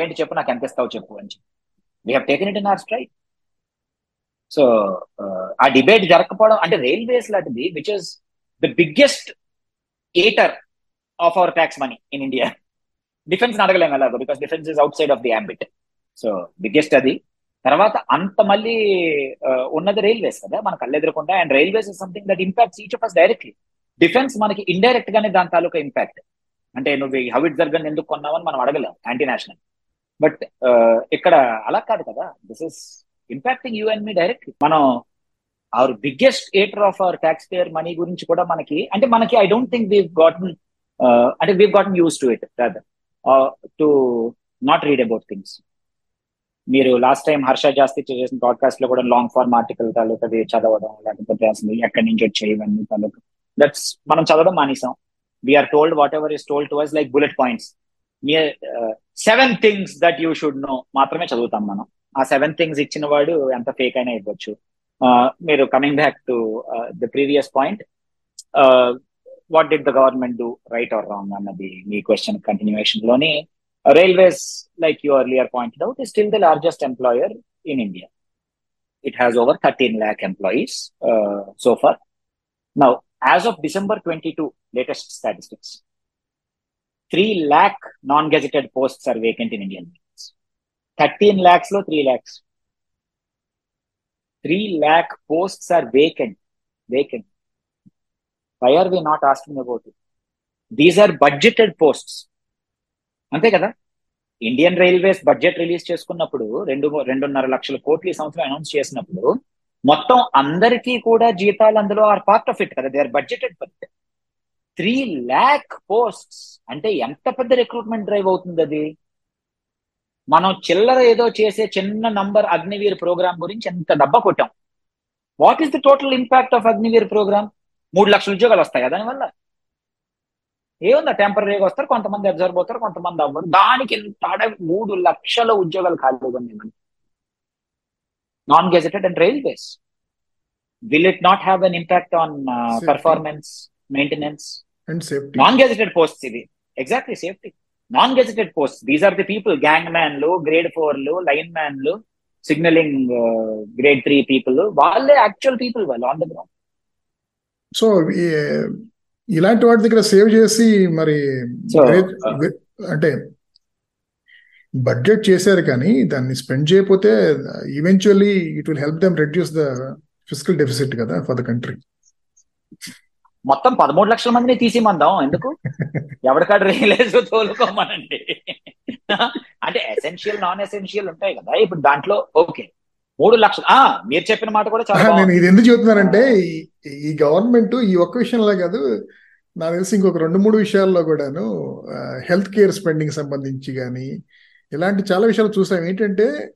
ఏంటి చెప్పు నాకు ఎంత ఇస్తావు చెప్పు అని చెప్పి. We హేకన్ it in our strike so ఆ డిబేట్ జరగకపోవడం అంటే రైల్వేస్ లాంటిది which is the biggest eater of our tax money in India defence అడగలేము ఎలాగో because defence is outside of the ambit so biggest అది. తర్వాత అంత మళ్ళీ ఉన్నది రైల్వేస్ కదా మన కళ్ళు and railways is something that impacts each of us directly defence మనకి ఇండైరెక్ట్ గానే దాని తాలూకా ఇంపాక్ట్ అంటే నువ్వు హవిట్ జర్గన్ ఎందుకు కొన్నావని మనం అడగలేం యాంటీ నేషనల్ బట్ ఇక్కడ అలా కాదు కదా. This is impacting you and me direct మనం our biggest eater of our taxpayer money గురించి కూడా మనకి అంటే మనకి I don't think we gotten అంటే we gotten use to it rather to not read about things మీరు లాస్ట్ టైం హర్ష జాస్తి చేసిన పాడ్కాస్ట్లో కూడా లాంగ్ ఫార్మ్ ఆర్టికల్ తాలూకది చదవడం లేకపోతే అసలు ఎక్కడి నుంచి వచ్చాయి ఇవన్నీ తాలూకా. దట్స్ మనం చదవడం మానేసాం. We are told whatever is told to us like bullet points seven things that you should know మాత్రమే చదువుతాం మనం. ఆ సెవెన్ థింగ్స్ ఇచ్చిన వాడు ఎంత ఫేక్ అయినా ఇవ్వచ్చు మీరు coming back to the previous point what did the government do right or wrong అన్నది మీ question కంటిన్యూషన్లోని railways like you earlier pointed out is still the largest employer in India. It has over 13 lakh employees uh, so far. Now, as of December 22, latest statistics, 3 lakh non-gazetted posts are vacant in Indian Railways. 13 lakhs lo 3 lakhs. 3 lakh posts are vacant. Vacant. Why are we not asking about it? These are budgeted అంతే కదా Indian railways budget release చేసుకున్నప్పుడు రెండు రెండున్నర లక్షల కోట్లు ఈ సంవత్సరం announce చేసినప్పుడు మొత్తం అందరికీ కూడా జీతాలు అందులో ఆర్ పార్ట్ ఆఫ్ ఇట్ కదా they are budgeted but three lakh posts అంటే ఎంత పెద్ద రిక్రూట్మెంట్ డ్రైవ్ అవుతుంది అది మనం చిల్లర ఏదో చేసే చిన్న నంబర్ అగ్నివీర్ ప్రోగ్రామ్ గురించి ఎంత డబ్బా కొట్టాం. What is the total impact of Agniveer programme మూడు లక్షల ఉద్యోగాలు వస్తాయి కదా దానివల్ల? ఏముందా టెంపరీగా వస్తారు కొంతమంది అబ్జర్వ్ అవుతారు కొంతమంది అవ్వరు. దానికి ఎంత మూడు లక్షల ఉద్యోగాలు ఖాళీగా ఉన్నాయి non gazetted and railways will it not have an impact on performance maintenance non gazetted post ఇది exactly safety non gazetted post these are the people gang మ్యాన్లు grade ఫోర్లు లైన్ మ్యాన్లు సిగ్నలింగ్ గ్రేడ్ త్రీ పీపుల్ వాళ్ళే actual people వాళ్ళు on the ground so ఇలాంటి వాటి దగ్గర save చేసి మరి uh, అంటే బడ్జెట్ చేశారు కానీ దాన్ని స్పెండ్ చేయకపోతే eventually it will help them reduce the fiscal deficit కదా ఫర్ ద కంట్రీ మొత్తం పదమూడు లక్షల మందిని తీసిమందాం. ఎందుకు? ఎవరికాడ రియలైజ్ తోలుకోమనండి. అంటే ఎసెన్షియల్ నాన్ ఎసెన్షియల్ ఉంటాయి కదా. ఇప్పుడు దాంట్లో ఓకే. మూడు లక్షలు ఆ మీరు చెప్పిన మాట కూడా చాలా నేను. ఇది ఎందుకు చెబుతున్నానంటే ఈ- ఈ గవర్నమెంట్ ఈ ఒక్క విషయంలో కాదు నాకు తెలిసి ఇంకొక రెండు మూడు విషయాల్లో కూడాను హెల్త్ కేర్ స్పెండింగ్ సంబంధించి కానీ ఇలాంటి చాలా విషయాలు చూసాం. ఏంటంటే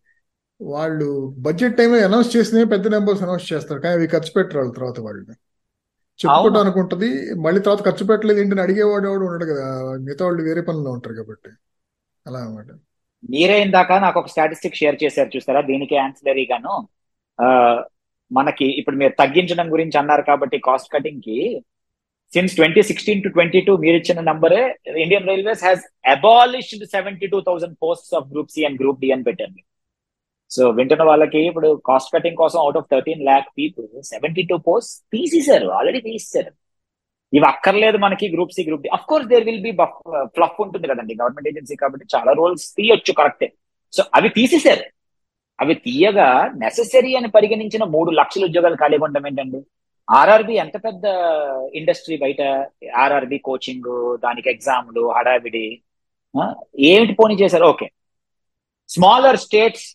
వాళ్ళు బడ్జెట్ టైంలో అనౌన్స్ చేసినవి పెద్ద నెంబర్స్ అనౌన్స్ చేస్తారు. కానీ అవి ఖర్చు పెట్టరు వాళ్ళ తర్వాత వాళ్ళు చెప్పుకోవడం అవును. అనుకుంటది. మళ్ళీ తర్వాత ఖర్చు పెట్టలేదు ఏంటని అడిగేవాడు ఎవడు ఉండడు కదా. మిగతా వాళ్ళు వేరే పనుల్లో ఉంటారు కాబట్టి. అలా అన్నమాట. మీరే ఇందాక నాకు ఒక స్టాటిస్టిక్ షేర్ చేశారు చూస్తారా దీనికి ఆన్సలరీ గాను ఆ, మనకి ఇప్పుడు మీరు తగ్గించడం గురించి అన్నారు కాబట్టి cost కటింగ్కి since twenty sixteen to twenty two మీరు ఇచ్చిన నంబరే Indian railways has abolished seventy two thousand posts of group C and group D అని పెట్టారు సో వింటున్న వాళ్ళకి ఇప్పుడు కాస్ట్ కటింగ్ కోసం out of thirteen lakh people seventy two post తీసేశారు already తీసేశారు. ఇవి అక్కర్లేదు మనకి group C group D of course there will be fluff ఉంటుంది కదండి. గవర్నమెంట్ ఏజెన్సీ కాబట్టి చాలా రోల్స్ తీయొచ్చు కరెక్టే సో అవి తీసేశారు. అవి తీయగా నెససరీ అని పరిగణించిన మూడు లక్షల ఉద్యోగాలు ఖాళీగా ఉండడం ఏంటండి? ఆర్ఆర్బి ఎంత పెద్ద ఇండస్ట్రీ బయట? ఆర్ఆర్బి కోచింగ్ దానికి ఎగ్జామ్లు హడావిడి ఏమిటి పోనీ చేశారు? Okay smaller states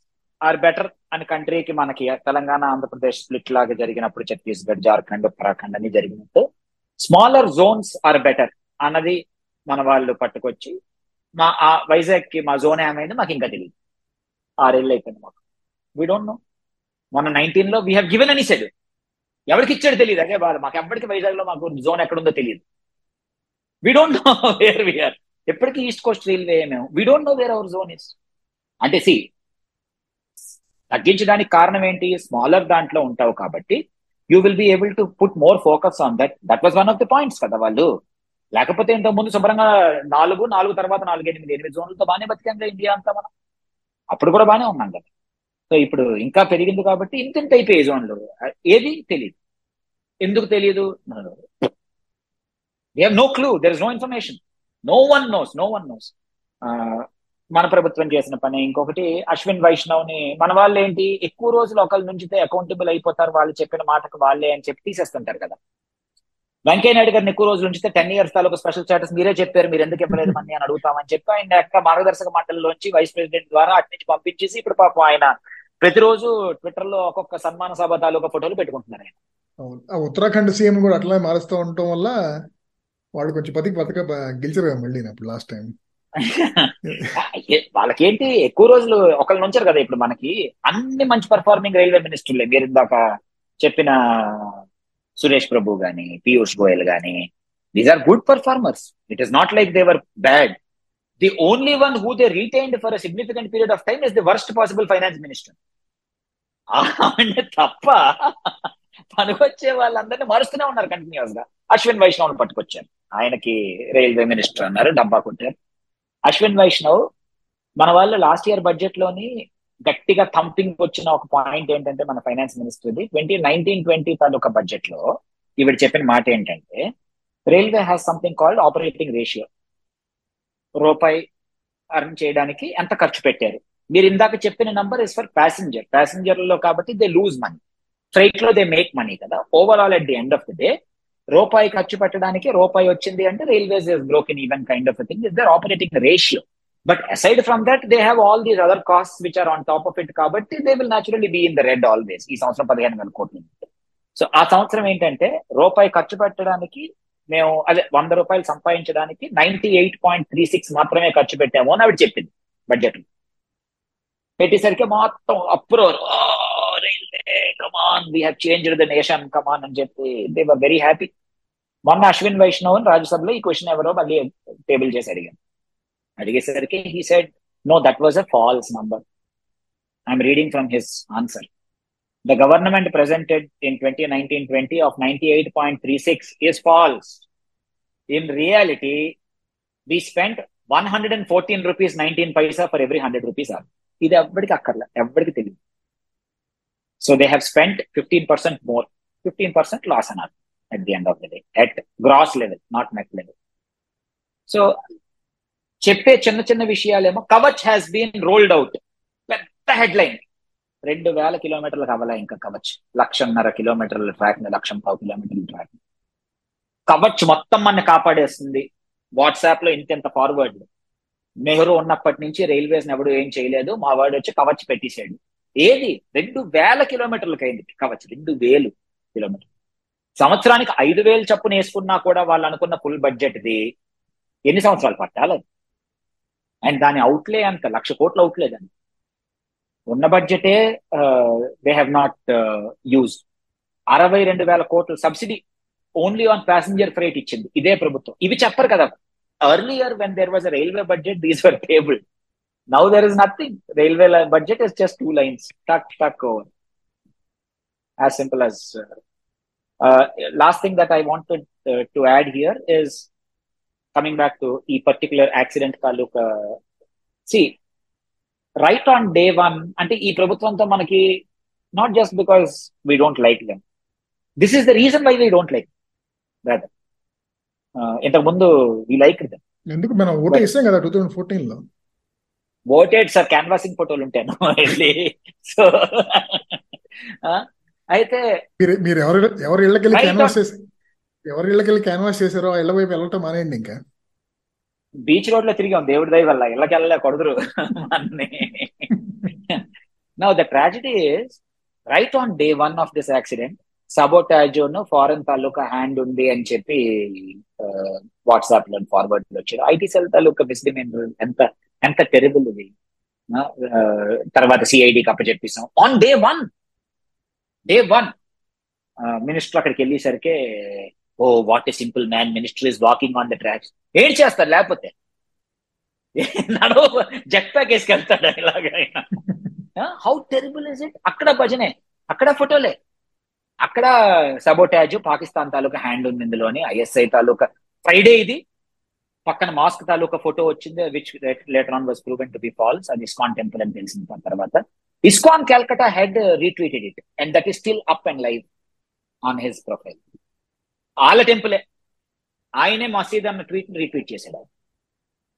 are better అని కంట్రీకి మనకి తెలంగాణ ఆంధ్రప్రదేశ్ స్ప్లిట్ లాగా జరిగినప్పుడు ఛత్తీస్గఢ్ జార్ఖండ్ ఉత్తరాఖండ్ అని జరిగినట్టు. స్మాలర్ జోన్స్ ఆర్ బెటర్ అన్నది మన వాళ్ళు పట్టుకొచ్చి మా ఆ వైజాగ్కి మా జోన్ ఏమైంది మాకు ఇంకా తెలియదు ఆరేళ్ళు అయిపోయింది మాకు. వీ డోంట్ నో మన నైన్టీన్లో వీ హ్యావ్ గివెన్ అని సెడ్ ఎవరికి ఇచ్చాడు తెలియదు అదే బాధ. మాకు ఎప్పటికీ వైజాగ్లో మాకు జోన్ ఎక్కడుందో తెలియదు we don't know where we are ఎప్పటికీ ఈస్ట్ కోస్ట్ రైల్వే మేము. We don't know where our zone is అంటే సి తగ్గించడానికి కారణం ఏంటి? స్మాలర్ దాంట్లో ఉంటావు కాబట్టి you will be able to put more focus on that that was one of the points కదా వాళ్ళు. లేకపోతే ఇంతకు ముందు శుభ్రంగా నాలుగు నాలుగు తర్వాత నాలుగు ఎనిమిది ఎనిమిది జోన్లతో బాగానే బతికాం కదా ఇండియా అంతా మనం. అప్పుడు కూడా బాగానే ఉన్నాం కదా. సో ఇప్పుడు ఇంకా పెరిగింది కాబట్టి ఇంత ఇంత అయిపోయి జోన్లు. ఏది తెలియదు ఎందుకు తెలియదు no clue there is no information no one knows no one knows మన ప్రభుత్వం చేసిన పని. ఇంకొకటి అశ్విన్ వైష్ణవ్ని మన వాళ్ళు ఏంటి ఎక్కువ రోజులు ఒకరి నుంచి అకౌంటబుల్ అయిపోతారు వాళ్ళు చెప్పిన మాటకు వాళ్ళే అని చెప్పి తీసేస్తుంటారు కదా. వెంకయ్య నాయుడు గారిని ఎక్కువ రోజులు ఉంచితే టెన్ ఇయర్స్ తాలూకు స్పెషల్ స్టేటస్ మీరే చెప్పారు మీరు ఎందుకు ఇవ్వలేదు మంది అని అడుగుతామని చెప్పి ఆయన యొక్క మార్గదర్శక మండలిలోంచి వైస్ ప్రెసిడెంట్ ద్వారా అటు నుంచి పంపించేసి ఇప్పుడు పాపం ఆయన ప్రతిరోజు ట్విట్టర్లో ఒక్కొక్క సన్మాన సభ తాలూకా ఫోటోలు పెట్టుకుంటున్నారు ఆయన. ఆ ఉత్తరాఖండ్ సీఎం కూడా అట్లా మారుస్తూ ఉండటం వల్ల వాడు కొంచెం పతికి పతక గెలిచారు మళ్ళీ అప్పుడు లాస్ట్ టైం వాళ్ళకేంటి ఎక్కువ రోజులు ఒకళ్ళు నుంచారు కదా ఇప్పుడు మనకి. అన్ని మంచి పర్ఫార్మింగ్ రైల్వే మినిస్టర్లే మీరు ఇందాక చెప్పిన సురేష్ ప్రభు గాని పీయూష్ గోయల్ గాని these are good performers it is not like they were bad the only one who they retained for a significant period of time is the worst possible finance minister అంటే తప్ప పనికొచ్చే వాళ్ళందరినీ మారుస్తూనే ఉన్నారు కంటిన్యూస్గా. అశ్విన్ వైష్ణవ్ పట్టుకొచ్చారు. ఆయనకి రైల్వే మినిస్టర్ అన్నారు డబ్బా కొట్టారు. అశ్విన్ వైష్ణవ్ మన వాళ్ళు లాస్ట్ ఇయర్ బడ్జెట్లోని గట్టిగా థంపింగ్ వచ్చిన ఒక పాయింట్ ఏంటంటే మన ఫైనాన్స్ మినిస్టర్ది ట్వంటీ నైన్టీన్ ట్వంటీ తాలూకా బడ్జెట్లో ఈవిడ చెప్పిన మాట ఏంటంటే railway has something called operating ratio రూపాయి అర్న్ చేయడానికి ఎంత ఖర్చు పెట్టారు? మీరు ఇందాక చెప్పిన నంబర్ ఇస్ ఫర్ ప్యాసింజర్ ప్యాసింజర్లో కాబట్టి దే లూజ్ మనీ ఫ్లైట్లో దే మేక్ మనీ కదా. Overall at the end of the day రూపాయి ఖర్చు పెట్టడానికి రూపాయి వచ్చింది అంటే railways is broken even kind of thing is their operating ratio but aside from that they have all these other cost which are on top of it కాబట్టి they will naturally be in the red always ఈ సంవత్సరం పదిహేను వేల కోట్లు. So ఆ సంవత్సరం ఏంటంటే రూపాయి ఖర్చు పెట్టడానికి మేము అదే వంద రూపాయలు సంపాదించడానికి ninety eight point three six మాత్రమే ఖర్చు పెట్టాము అని ఆవిడ చెప్పింది బడ్జెట్ పెట్టేసరికి మొత్తం uproar railway come on we have change the nation come on అని చెప్పి దే వర్ వెరీ హ్యాపీ మొన్న అశ్విన్ వైష్ణవ్ రాజ్యసభలో ఈ క్వశ్చన్ ఎవరో మళ్ళీ టేబుల్ చేసి అడిగాను అడిగేసరికి he said no that was a false number I'm reading from his answer the government presented in 2019-20 of 98.36 is false. In reality, we spent 114 rupees 19 paisa for every 100 rupees. ఇది ఎవరికి అక్కర్లే ఎవరికి తెలియదు. So they have spent fifteen percent more fifteen percent loss అన్నారు at the end of the day at gross level not net level so చెప్పే చిన్న చిన్న విషయాలేమో Kavach has been rolled out పెద్ద హెడ్లైన్ రెండు వేల కిలోమీటర్లు కవలా ఇంకా కవచ్ లక్షన్నర కిలోమీటర్ల ట్రాక్ లక్షం పావు కిలోమీటర్ల ట్రాక్ కవచ్ మొత్తం మన కాపాడేస్తుంది. వాట్సాప్లో ఇంత ఫార్వర్డ్ నెహ్రూ ఉన్నప్పటి నుంచి రైల్వేస్ ఎవడు ఏం చేయలేదు. మా వాడు వచ్చి కవచ్ పెట్టేశాడు. ఏది? రెండు వేల కిలోమీటర్లకు అయింది కవచ్. రెండు వేలు కిలోమీటర్ సంవత్సరానికి ఐదు వేలు చప్పున వేసుకున్నా కూడా వాళ్ళు అనుకున్న ఫుల్ బడ్జెట్ది ఎన్ని సంవత్సరాలు పట్టాలి? అండ్ దాని అవుట్లే అంత లక్ష కోట్ల అవుట్లే దాన్ని ఉన్న బడ్జెటే దే హ్యావ్ నాట్ యూజ్ అరవై రెండు వేల కోట్లు subsidy only on passenger freight ఇచ్చింది. ఇదే ప్రభుత్వం. ఇవి చెప్పరు కదా. Earlier when there was railway budget these were table now there is nothing railway budget is just two lines టక్ టక్ over as simple as last thing that I wanted to add here is coming back to ఈ particular accident taluka see right on day one అంటే ఈ ప్రభుత్వంతో మనకి not just because we don't like them this is the reason why we don't like rather ఇంతకు ముందు we like them ఎందుకు? మనం vote వేసాం కదా టూ థౌసండ్ ఫోర్టీన్లో. ఓటేడ్ సార్ క్యాన్వాసింగ్ ఫోటోలు ఉంటాను వెళ్ళి. సో అయితే మీరు ఎవరు ఎవరి ఇళ్ళకెళ్ళి క్యాన్వాస్ చేసి ఎవరి ఇళ్ళకెళ్ళి క్యాన్వాస్ చేశారో ఆ ఇళ్ళ వైపు వెళ్ళటం మానేయండి ఇంకా. బీచ్ రోడ్లో తిరిగాం. దేవుడి దయ వల్ల. ఇళ్ళకి వెళ్ళలే కొడదురు. అన్ని. Now the tragedy is right on day one of this accident sabotage foreign taluka hand ఉంది అని చెప్పి వాట్సాప్లో ఫార్వర్డ్లో వచ్చారు. ఐటీ సెల్ తాలూకా మిస్డిమేనర్ ఎంత ఎంత టెరిబుల్ ఇది. తర్వాత సిఐడికి అప్పచెప్పిస్తాం on day one day one minister అక్కడికి వెళ్ళేసరికి ఓ what a simple man minister is walking on the tracks ఏం చేస్తారు లేకపోతే నడవ జెట్ ప్యాక్ వేసుకెళ్తాడు ఇలాగైనా హౌ టెరిబుల్ ఇస్ ఇట్ అక్కడ భజనే అక్కడ ఫోటోలే. అక్కడ సబోటాజ్ పాకిస్తాన్ తాలూకా హ్యాండ్ ఉంది ఇందులోని ఐఎస్ఐ తాలూకా. ఫ్రైడే ఇది పక్కన మాస్క్ తాలూకా ఫోటో వచ్చింది which later on was proven to be false అది ఇస్కాన్ టెంపుల్ అని తెలిసిన తర్వాత. ISKCON Calcutta head retweeted it and that is still up and live on his profile వాళ్ళ టెంపులే. ఆయనే మసీద్ అన్న ట్వీట్ రీట్వీట్ చేశాడు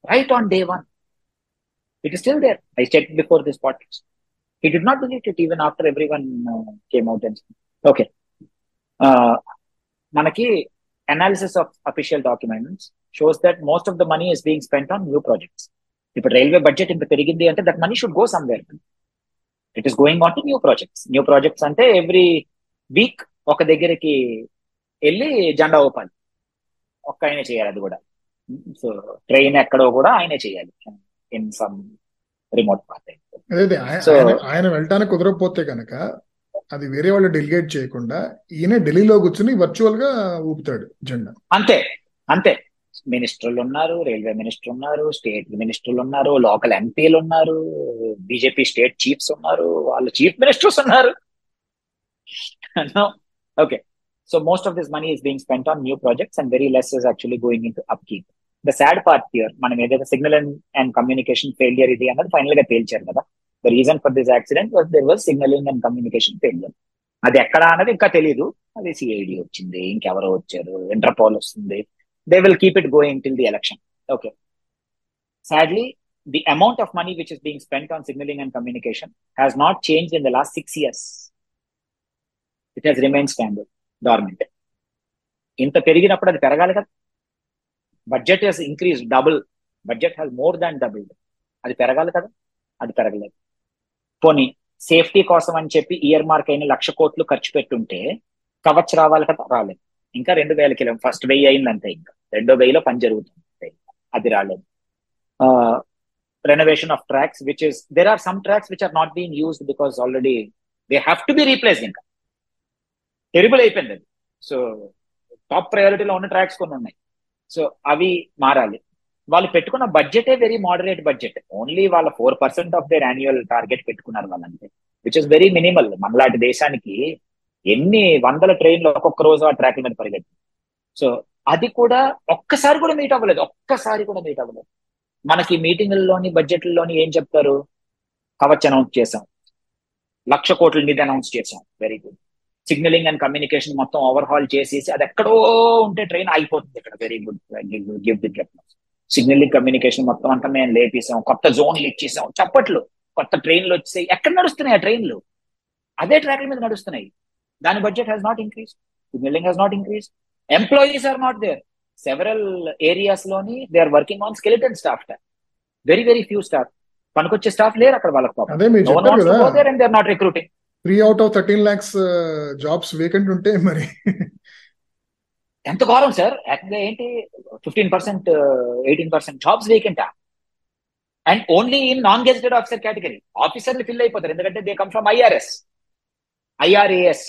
right on day one it is still there I check before this politics he did not delete it even after everyone uh, came out and okay. Uh, మనకి analysis of official documents shows that most of the money is being spent on new projects ఇప్పుడు railway budget ఇంత పెరిగింది అంటే that money should go somewhere it is going on to new projects new projects అంటే every week ఒక దగ్గరికి వెళ్ళి జెండా ఊపాలి. ఒక్క ఆయనే చేయాలి అది కూడా. సో ట్రైన్ ఎక్కడో కూడా ఆయనే చేయాలి. ఇన్ సమ్ రిమోట్ పార్ట్ ఆయన ఆయన వెళ్ళటానికి కుదరకపోతే కనుక అది వేరే వాళ్ళు డెలిగేట్ చేయకుండా ఈయన ఢిల్లీలో కూర్చుని వర్చువల్గా ఊపుతాడు జెండా. అంతే అంతే. మినిస్టర్లు ఉన్నారు రైల్వే మినిస్టర్ ఉన్నారు స్టేట్ మినిస్టర్లు ఉన్నారు లోకల్ ఎంపీలు ఉన్నారు బీజేపీ స్టేట్ చీఫ్స్ ఉన్నారు వాళ్ళు చీఫ్ మినిస్టర్స్ ఉన్నారు. Okay so most of this money is being spent on new projects and very less is actually going into upkeep the sad part here మనం ఏదైతే signal and and communication failure ఇది అన్నది ఫైనల్గా తేల్చారు కదా. The reason for this accident was there was signalling and communication failure అది ఎక్కడ అన్నది ఇంకా తెలియదు అది సిఐడి వచ్చింది ఇంకెవరో వచ్చారు ఇంటర్పోల్ వస్తుంది they will keep it going till the election okay sadly the amount of money which is being spent on signalling and communication has not change in the last six years it has remain standard government ఇంత పెరిగినప్పుడు అది పెరగాలి కదా. Budget has increase double budget has more than double అది పెరగాలి కదా. అది పెరగలేదు. పోనీ సేఫ్టీ కోసం అని చెప్పి ఇయర్ మార్క్ అయిన లక్ష కోట్లు ఖర్చు పెట్టుంటే కవచ్ రావాలి కదా? రాలేదు. ఇంకా రెండు వేల కిలో ఫస్ట్ వెయ్యి అయిందంతే ఇంకా. రెండో వెయ్యిలో పని జరుగుతుంది. అది రాలేదు. Renovation of tracks which is there are some tracks which are not been used because already they have to be replace ఇంకా. టెరిబుల్ అయిపోయింది అది. సో టాప్ ప్రయారిటీలో ఉన్న ట్రాక్స్ కొన్ని ఉన్నాయి. సో అవి మారాలి. వాళ్ళు పెట్టుకున్న బడ్జెటే వెరీ మోడరేట్ బడ్జెట్ ఓన్లీ వాళ్ళ four percent of their annual target పెట్టుకున్నారు వాళ్ళంటే విచ్ ఇస్ వెరీ మినిమల్ మనలాంటి దేశానికి ఎన్ని వందల ట్రైన్లు ఒక్కొక్క రోజు ఆ ట్రాక్ మీద పరిగెత్తి సో అది కూడా ఒక్కసారి కూడా మీట్ అవ్వలేదు. ఒక్కసారి కూడా మీట్ అవ్వలేదు. మనకి మీటింగుల్లోని బడ్జెట్లలోని ఏం చెప్తారు? కవచ్ అనౌన్స్ చేశాం. లక్ష కోట్ల నిధి అనౌన్స్ చేసాం very good signalling and communication మొత్తం ఓవర్హాల్ చేసేసి అది ఎక్కడో ఉంటే ట్రైన్ ఆగిపోతుంది ఇక్కడ. Very good give the signalling communication మొత్తం అంతా మేము లేపేసాం కొత్త జోన్లు ఇచ్చేసాం చప్పట్లు. కొత్త ట్రైన్లు వచ్చాయి ఎక్కడ నడుస్తున్నాయి ఆ ట్రైన్లు అదే ట్రాక్ల మీద నడుస్తున్నాయి. దాని budget has not increase signalling has not increase employees are not there several ఏరియాస్లోని they are working on skeleton staff very very few staff పనికొచ్చే స్టాఫ్ లేరు అక్కడ వాళ్ళకి recruiting. Three out of thirteen lakhs jobs vacant ఉంటే మరి. ఎంత ఘోరం sir యాక్చువల్గా ఏంటి? Fifteen percent eighteen percent jobs వేకెంటా and only in non gazetted officer category ఆఫీసర్లు ఫిల్ అయిపోతారు. ఎందుకంటే they come from IRS IRAS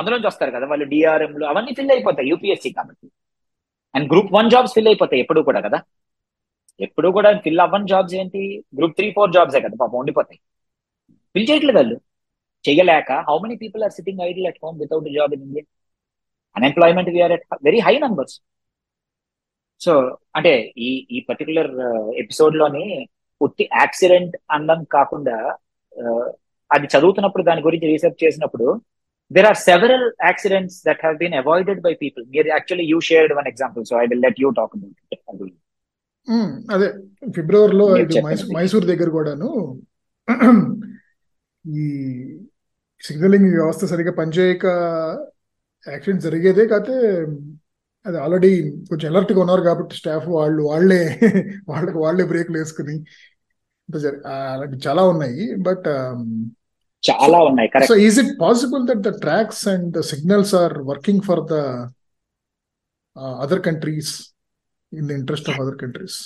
అందులోంచి వస్తారు కదా వాళ్ళు డిఆర్ఎంలు అవన్నీ ఫిల్ అయిపోతాయి యూపీఎస్సీ కాబట్టి. And group one jobs fill అయిపోతాయి ఎప్పుడు కూడా కదా. ఎప్పుడు కూడా ఫిల్ అవ్వని జాబ్స్ ఏంటి? గ్రూప్ త్రీ ఫోర్ జాబ్సే కదా పాపం ఉండిపోతాయి. ఫిల్ చేయట్లేదు వాళ్ళు. చేయలేక how many people are sitting idle at home without job in India unemployment we're at very high numbers so అంటే ఈ ఈ పర్టికులర్ ఎపిసోడ్లోని ఉత్తి యాక్సిడెంట్ అందం కాకుండా uh, అది చదువుతున్నప్పుడు దాని గురించి రీసెర్చ్ చేసినప్పుడు there are several accidents that have been avoided by people మీరు actually you shared one example so I will let you talk about um, అదే ఫిబ్రవరిలో. మైసూర్ దగ్గర కూడాను ఈ సిగ్నలింగ్ వ్యవస్థ సరిగ్గా పనిచేయక యాక్సిడెంట్ జరిగేదే కాకపోతే అది ఆల్రెడీ కొంచెం alert గా ఉన్నారు కాబట్టి స్టాఫ్ వాళ్ళు వాళ్ళే వాళ్ళకి వాళ్ళే బ్రేక్లు వేసుకుని అలాంటి చాలా ఉన్నాయి. బట్ చాలా ఉన్నాయి correct so it possible that the tracks and signals are working for the other countries in the interest of other countries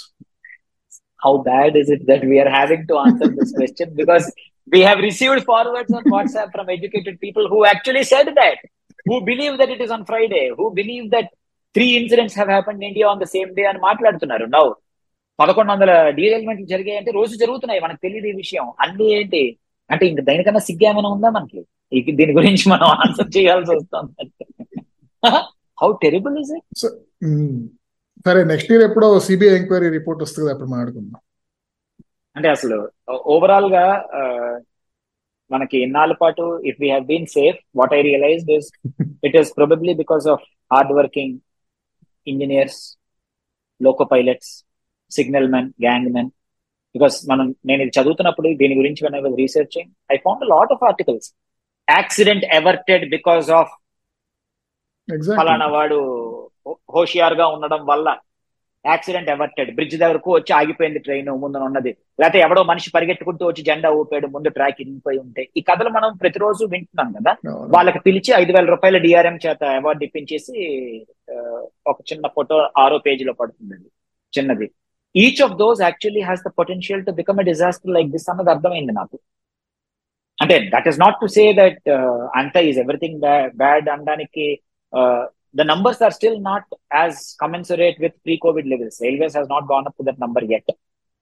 how bad is it that we are having to answer this question because we have received forwards on WhatsApp from educated people who actually said that who believe that it is on Friday who believe that three incidents have happen India on the same day అని మాట్లాడుతున్నారు. Now పదకొండు వందల derailment జరిగాయంటే రోజు జరుగుతున్నాయి. మనకు తెలియదు ఈ విషయం. అన్ని ఏంటి? అంటే ఇంక దానికన్నా సిగ్గు ఏమైనా ఉందా మనకి? దీని గురించి మనం ఆన్సర్ చేయాల్సి వస్తుంది. హౌ టెరిబుల్ ఇస్ ఇట్ సరే నెక్స్ట్ ఇయర్ ఎప్పుడో సిబిఐ ఎంక్వైరీ రిపోర్ట్ వస్తుంది అప్పుడు మాట్లాడుకుందాం. అంటే అసలు ఓవరాల్గా మనకి ఇన్నాళ్ళ పాటు if we have been safe what I realise is it is probably because of hard working engineers loco pilots signal men gang men because మనం నేను ఇది చదువుతున్నప్పుడు దీని గురించి when I was researching I found lot of articles accident averted because of ఫలానా వాడు హోషియార్గా ఉండడం వల్ల యాక్సిడెంట్ అవర్టెడ్ బ్రిడ్జ్ దగ్గరకు వచ్చి ఆగిపోయింది ట్రైన్ ముందు ఉన్నది. లేకపోతే ఎవడో మనిషి పరిగెట్టుకుంటూ వచ్చి జెండా ఊపాడు ముందు ట్రాక్ ఇరిగిపోయి ఉంటే. ఈ కథలు మనం ప్రతిరోజు వింటున్నాం కదా. వాళ్ళకి పిలిచి ఐదు వేల రూపాయల డిఆర్ఎం చేత అవార్డు ఇప్పించేసి ఒక చిన్న ఫోటో ఆరో పేజీలో పడుతుంది అది చిన్నది. Each of those actually has the potential to become a disaster like this అన్నది అర్థమైంది నాకు. అంటే that is not to say that అంతా ఈజ్ ఎవ్రీథింగ్ బ్యాడ్ అనడానికి the numbers are still not as commensurate with pre covid levels railways has not gone up to that number at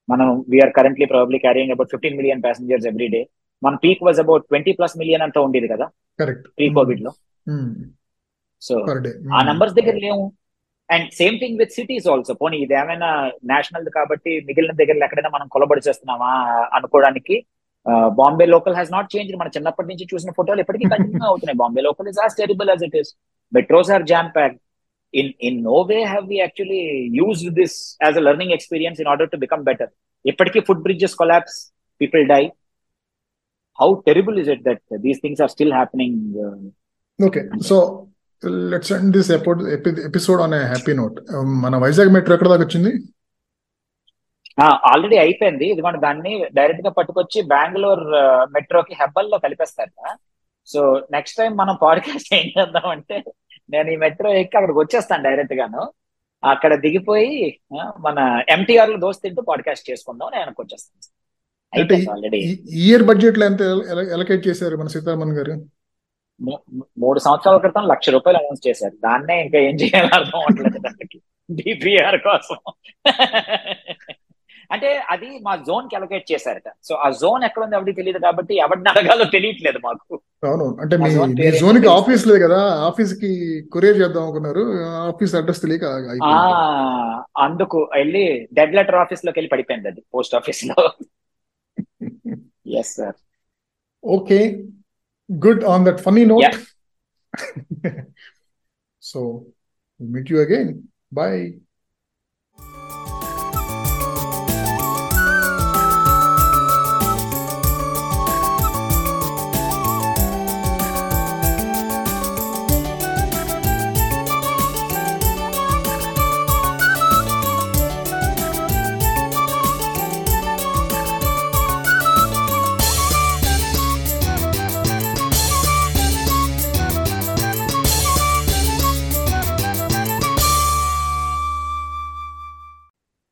మనం we're currently probably carrying about fifteen million passengers every day మన peak was about twenty plus million అంతా ఉండేది కదా. Pre కోవిడ్లో. So day ఆ numbers దగ్గర లేవు. And same thing with cities also పోనీ ఇది ఏమైనా నేషనల్ కాబట్టి మిగిలిన దగ్గర ఎక్కడైనా మనం కొలబడి చేస్తున్నామా అనుకోవడానికి Bombay local has not change మన చిన్నప్పటి నుంచి చూసిన ఫోటోలు ఇప్పటికీ కంటిన్యూ అవుతున్నాయి. Bombay local is as terrible as it is metros are jam pack in in no way have we actually use this as a learning experience in order to become better ఇప్పటికీ foot bridges collapse people die how terrible is it that these things are still happening okay so let's end this episode on happy note మన Vizag metro ఎక్కడ దాకా వచ్చింది? Already అయిపోయింది. ఇదిగోండి దాన్ని డైరెక్ట్గా పట్టుకొచ్చి బెంగళూరు మెట్రోకి హెబ్బల్లో కలిపేస్తారట సో నెక్స్ట్ టైం మనం పాడ్కాస్ట్ ఏం చేద్దాం అంటే నేను ఈ మెట్రో ఎక్కి అక్కడికి వచ్చేస్తాను డైరెక్ట్ గాను. అక్కడ దిగిపోయి మన ఎంటీఆర్లో దోస్త్ తింటూ పాడ్కాస్ట్ చేసుకుందాం నేను ఆల్రెడీ ఇయర్ బడ్జెట్లో ఎంత ఎలకేట్ చేశారు మన సీతారామన్ గారు? మూడు సంవత్సరాల క్రితం లక్ష రూపాయలు అనౌన్స్ చేశారు. దాన్నే ఇంకా ఏం చేయాలో అర్థం అవట్లేదు దానికి డిపిఆర్ కోసం. అంటే అది మా జోన్కి అలొకేట్ చేశారట. సో ఆ జోన్ ఎక్కడ ఉంది ఎవరికి తెలియదు కాబట్టి ఎవరిని అడగాలో తెలియట్లేదు మాకు. అవును. అంటే మీ జోన్కి ఆఫీస్ లేదు కదా. ఆఫీస్కి కొరియర్ చేద్దాం అనుకున్నారు. ఆఫీస్ అడ్రస్ తెలియక అందుకు వెళ్ళి డెడ్ లెటర్ ఆఫీస్లోకి వెళ్ళి పడిపోయింది అది పోస్ట్ ఆఫీస్లో yes sir okay. good on that funny note. Yeah. so, we'll meet you again. Bye.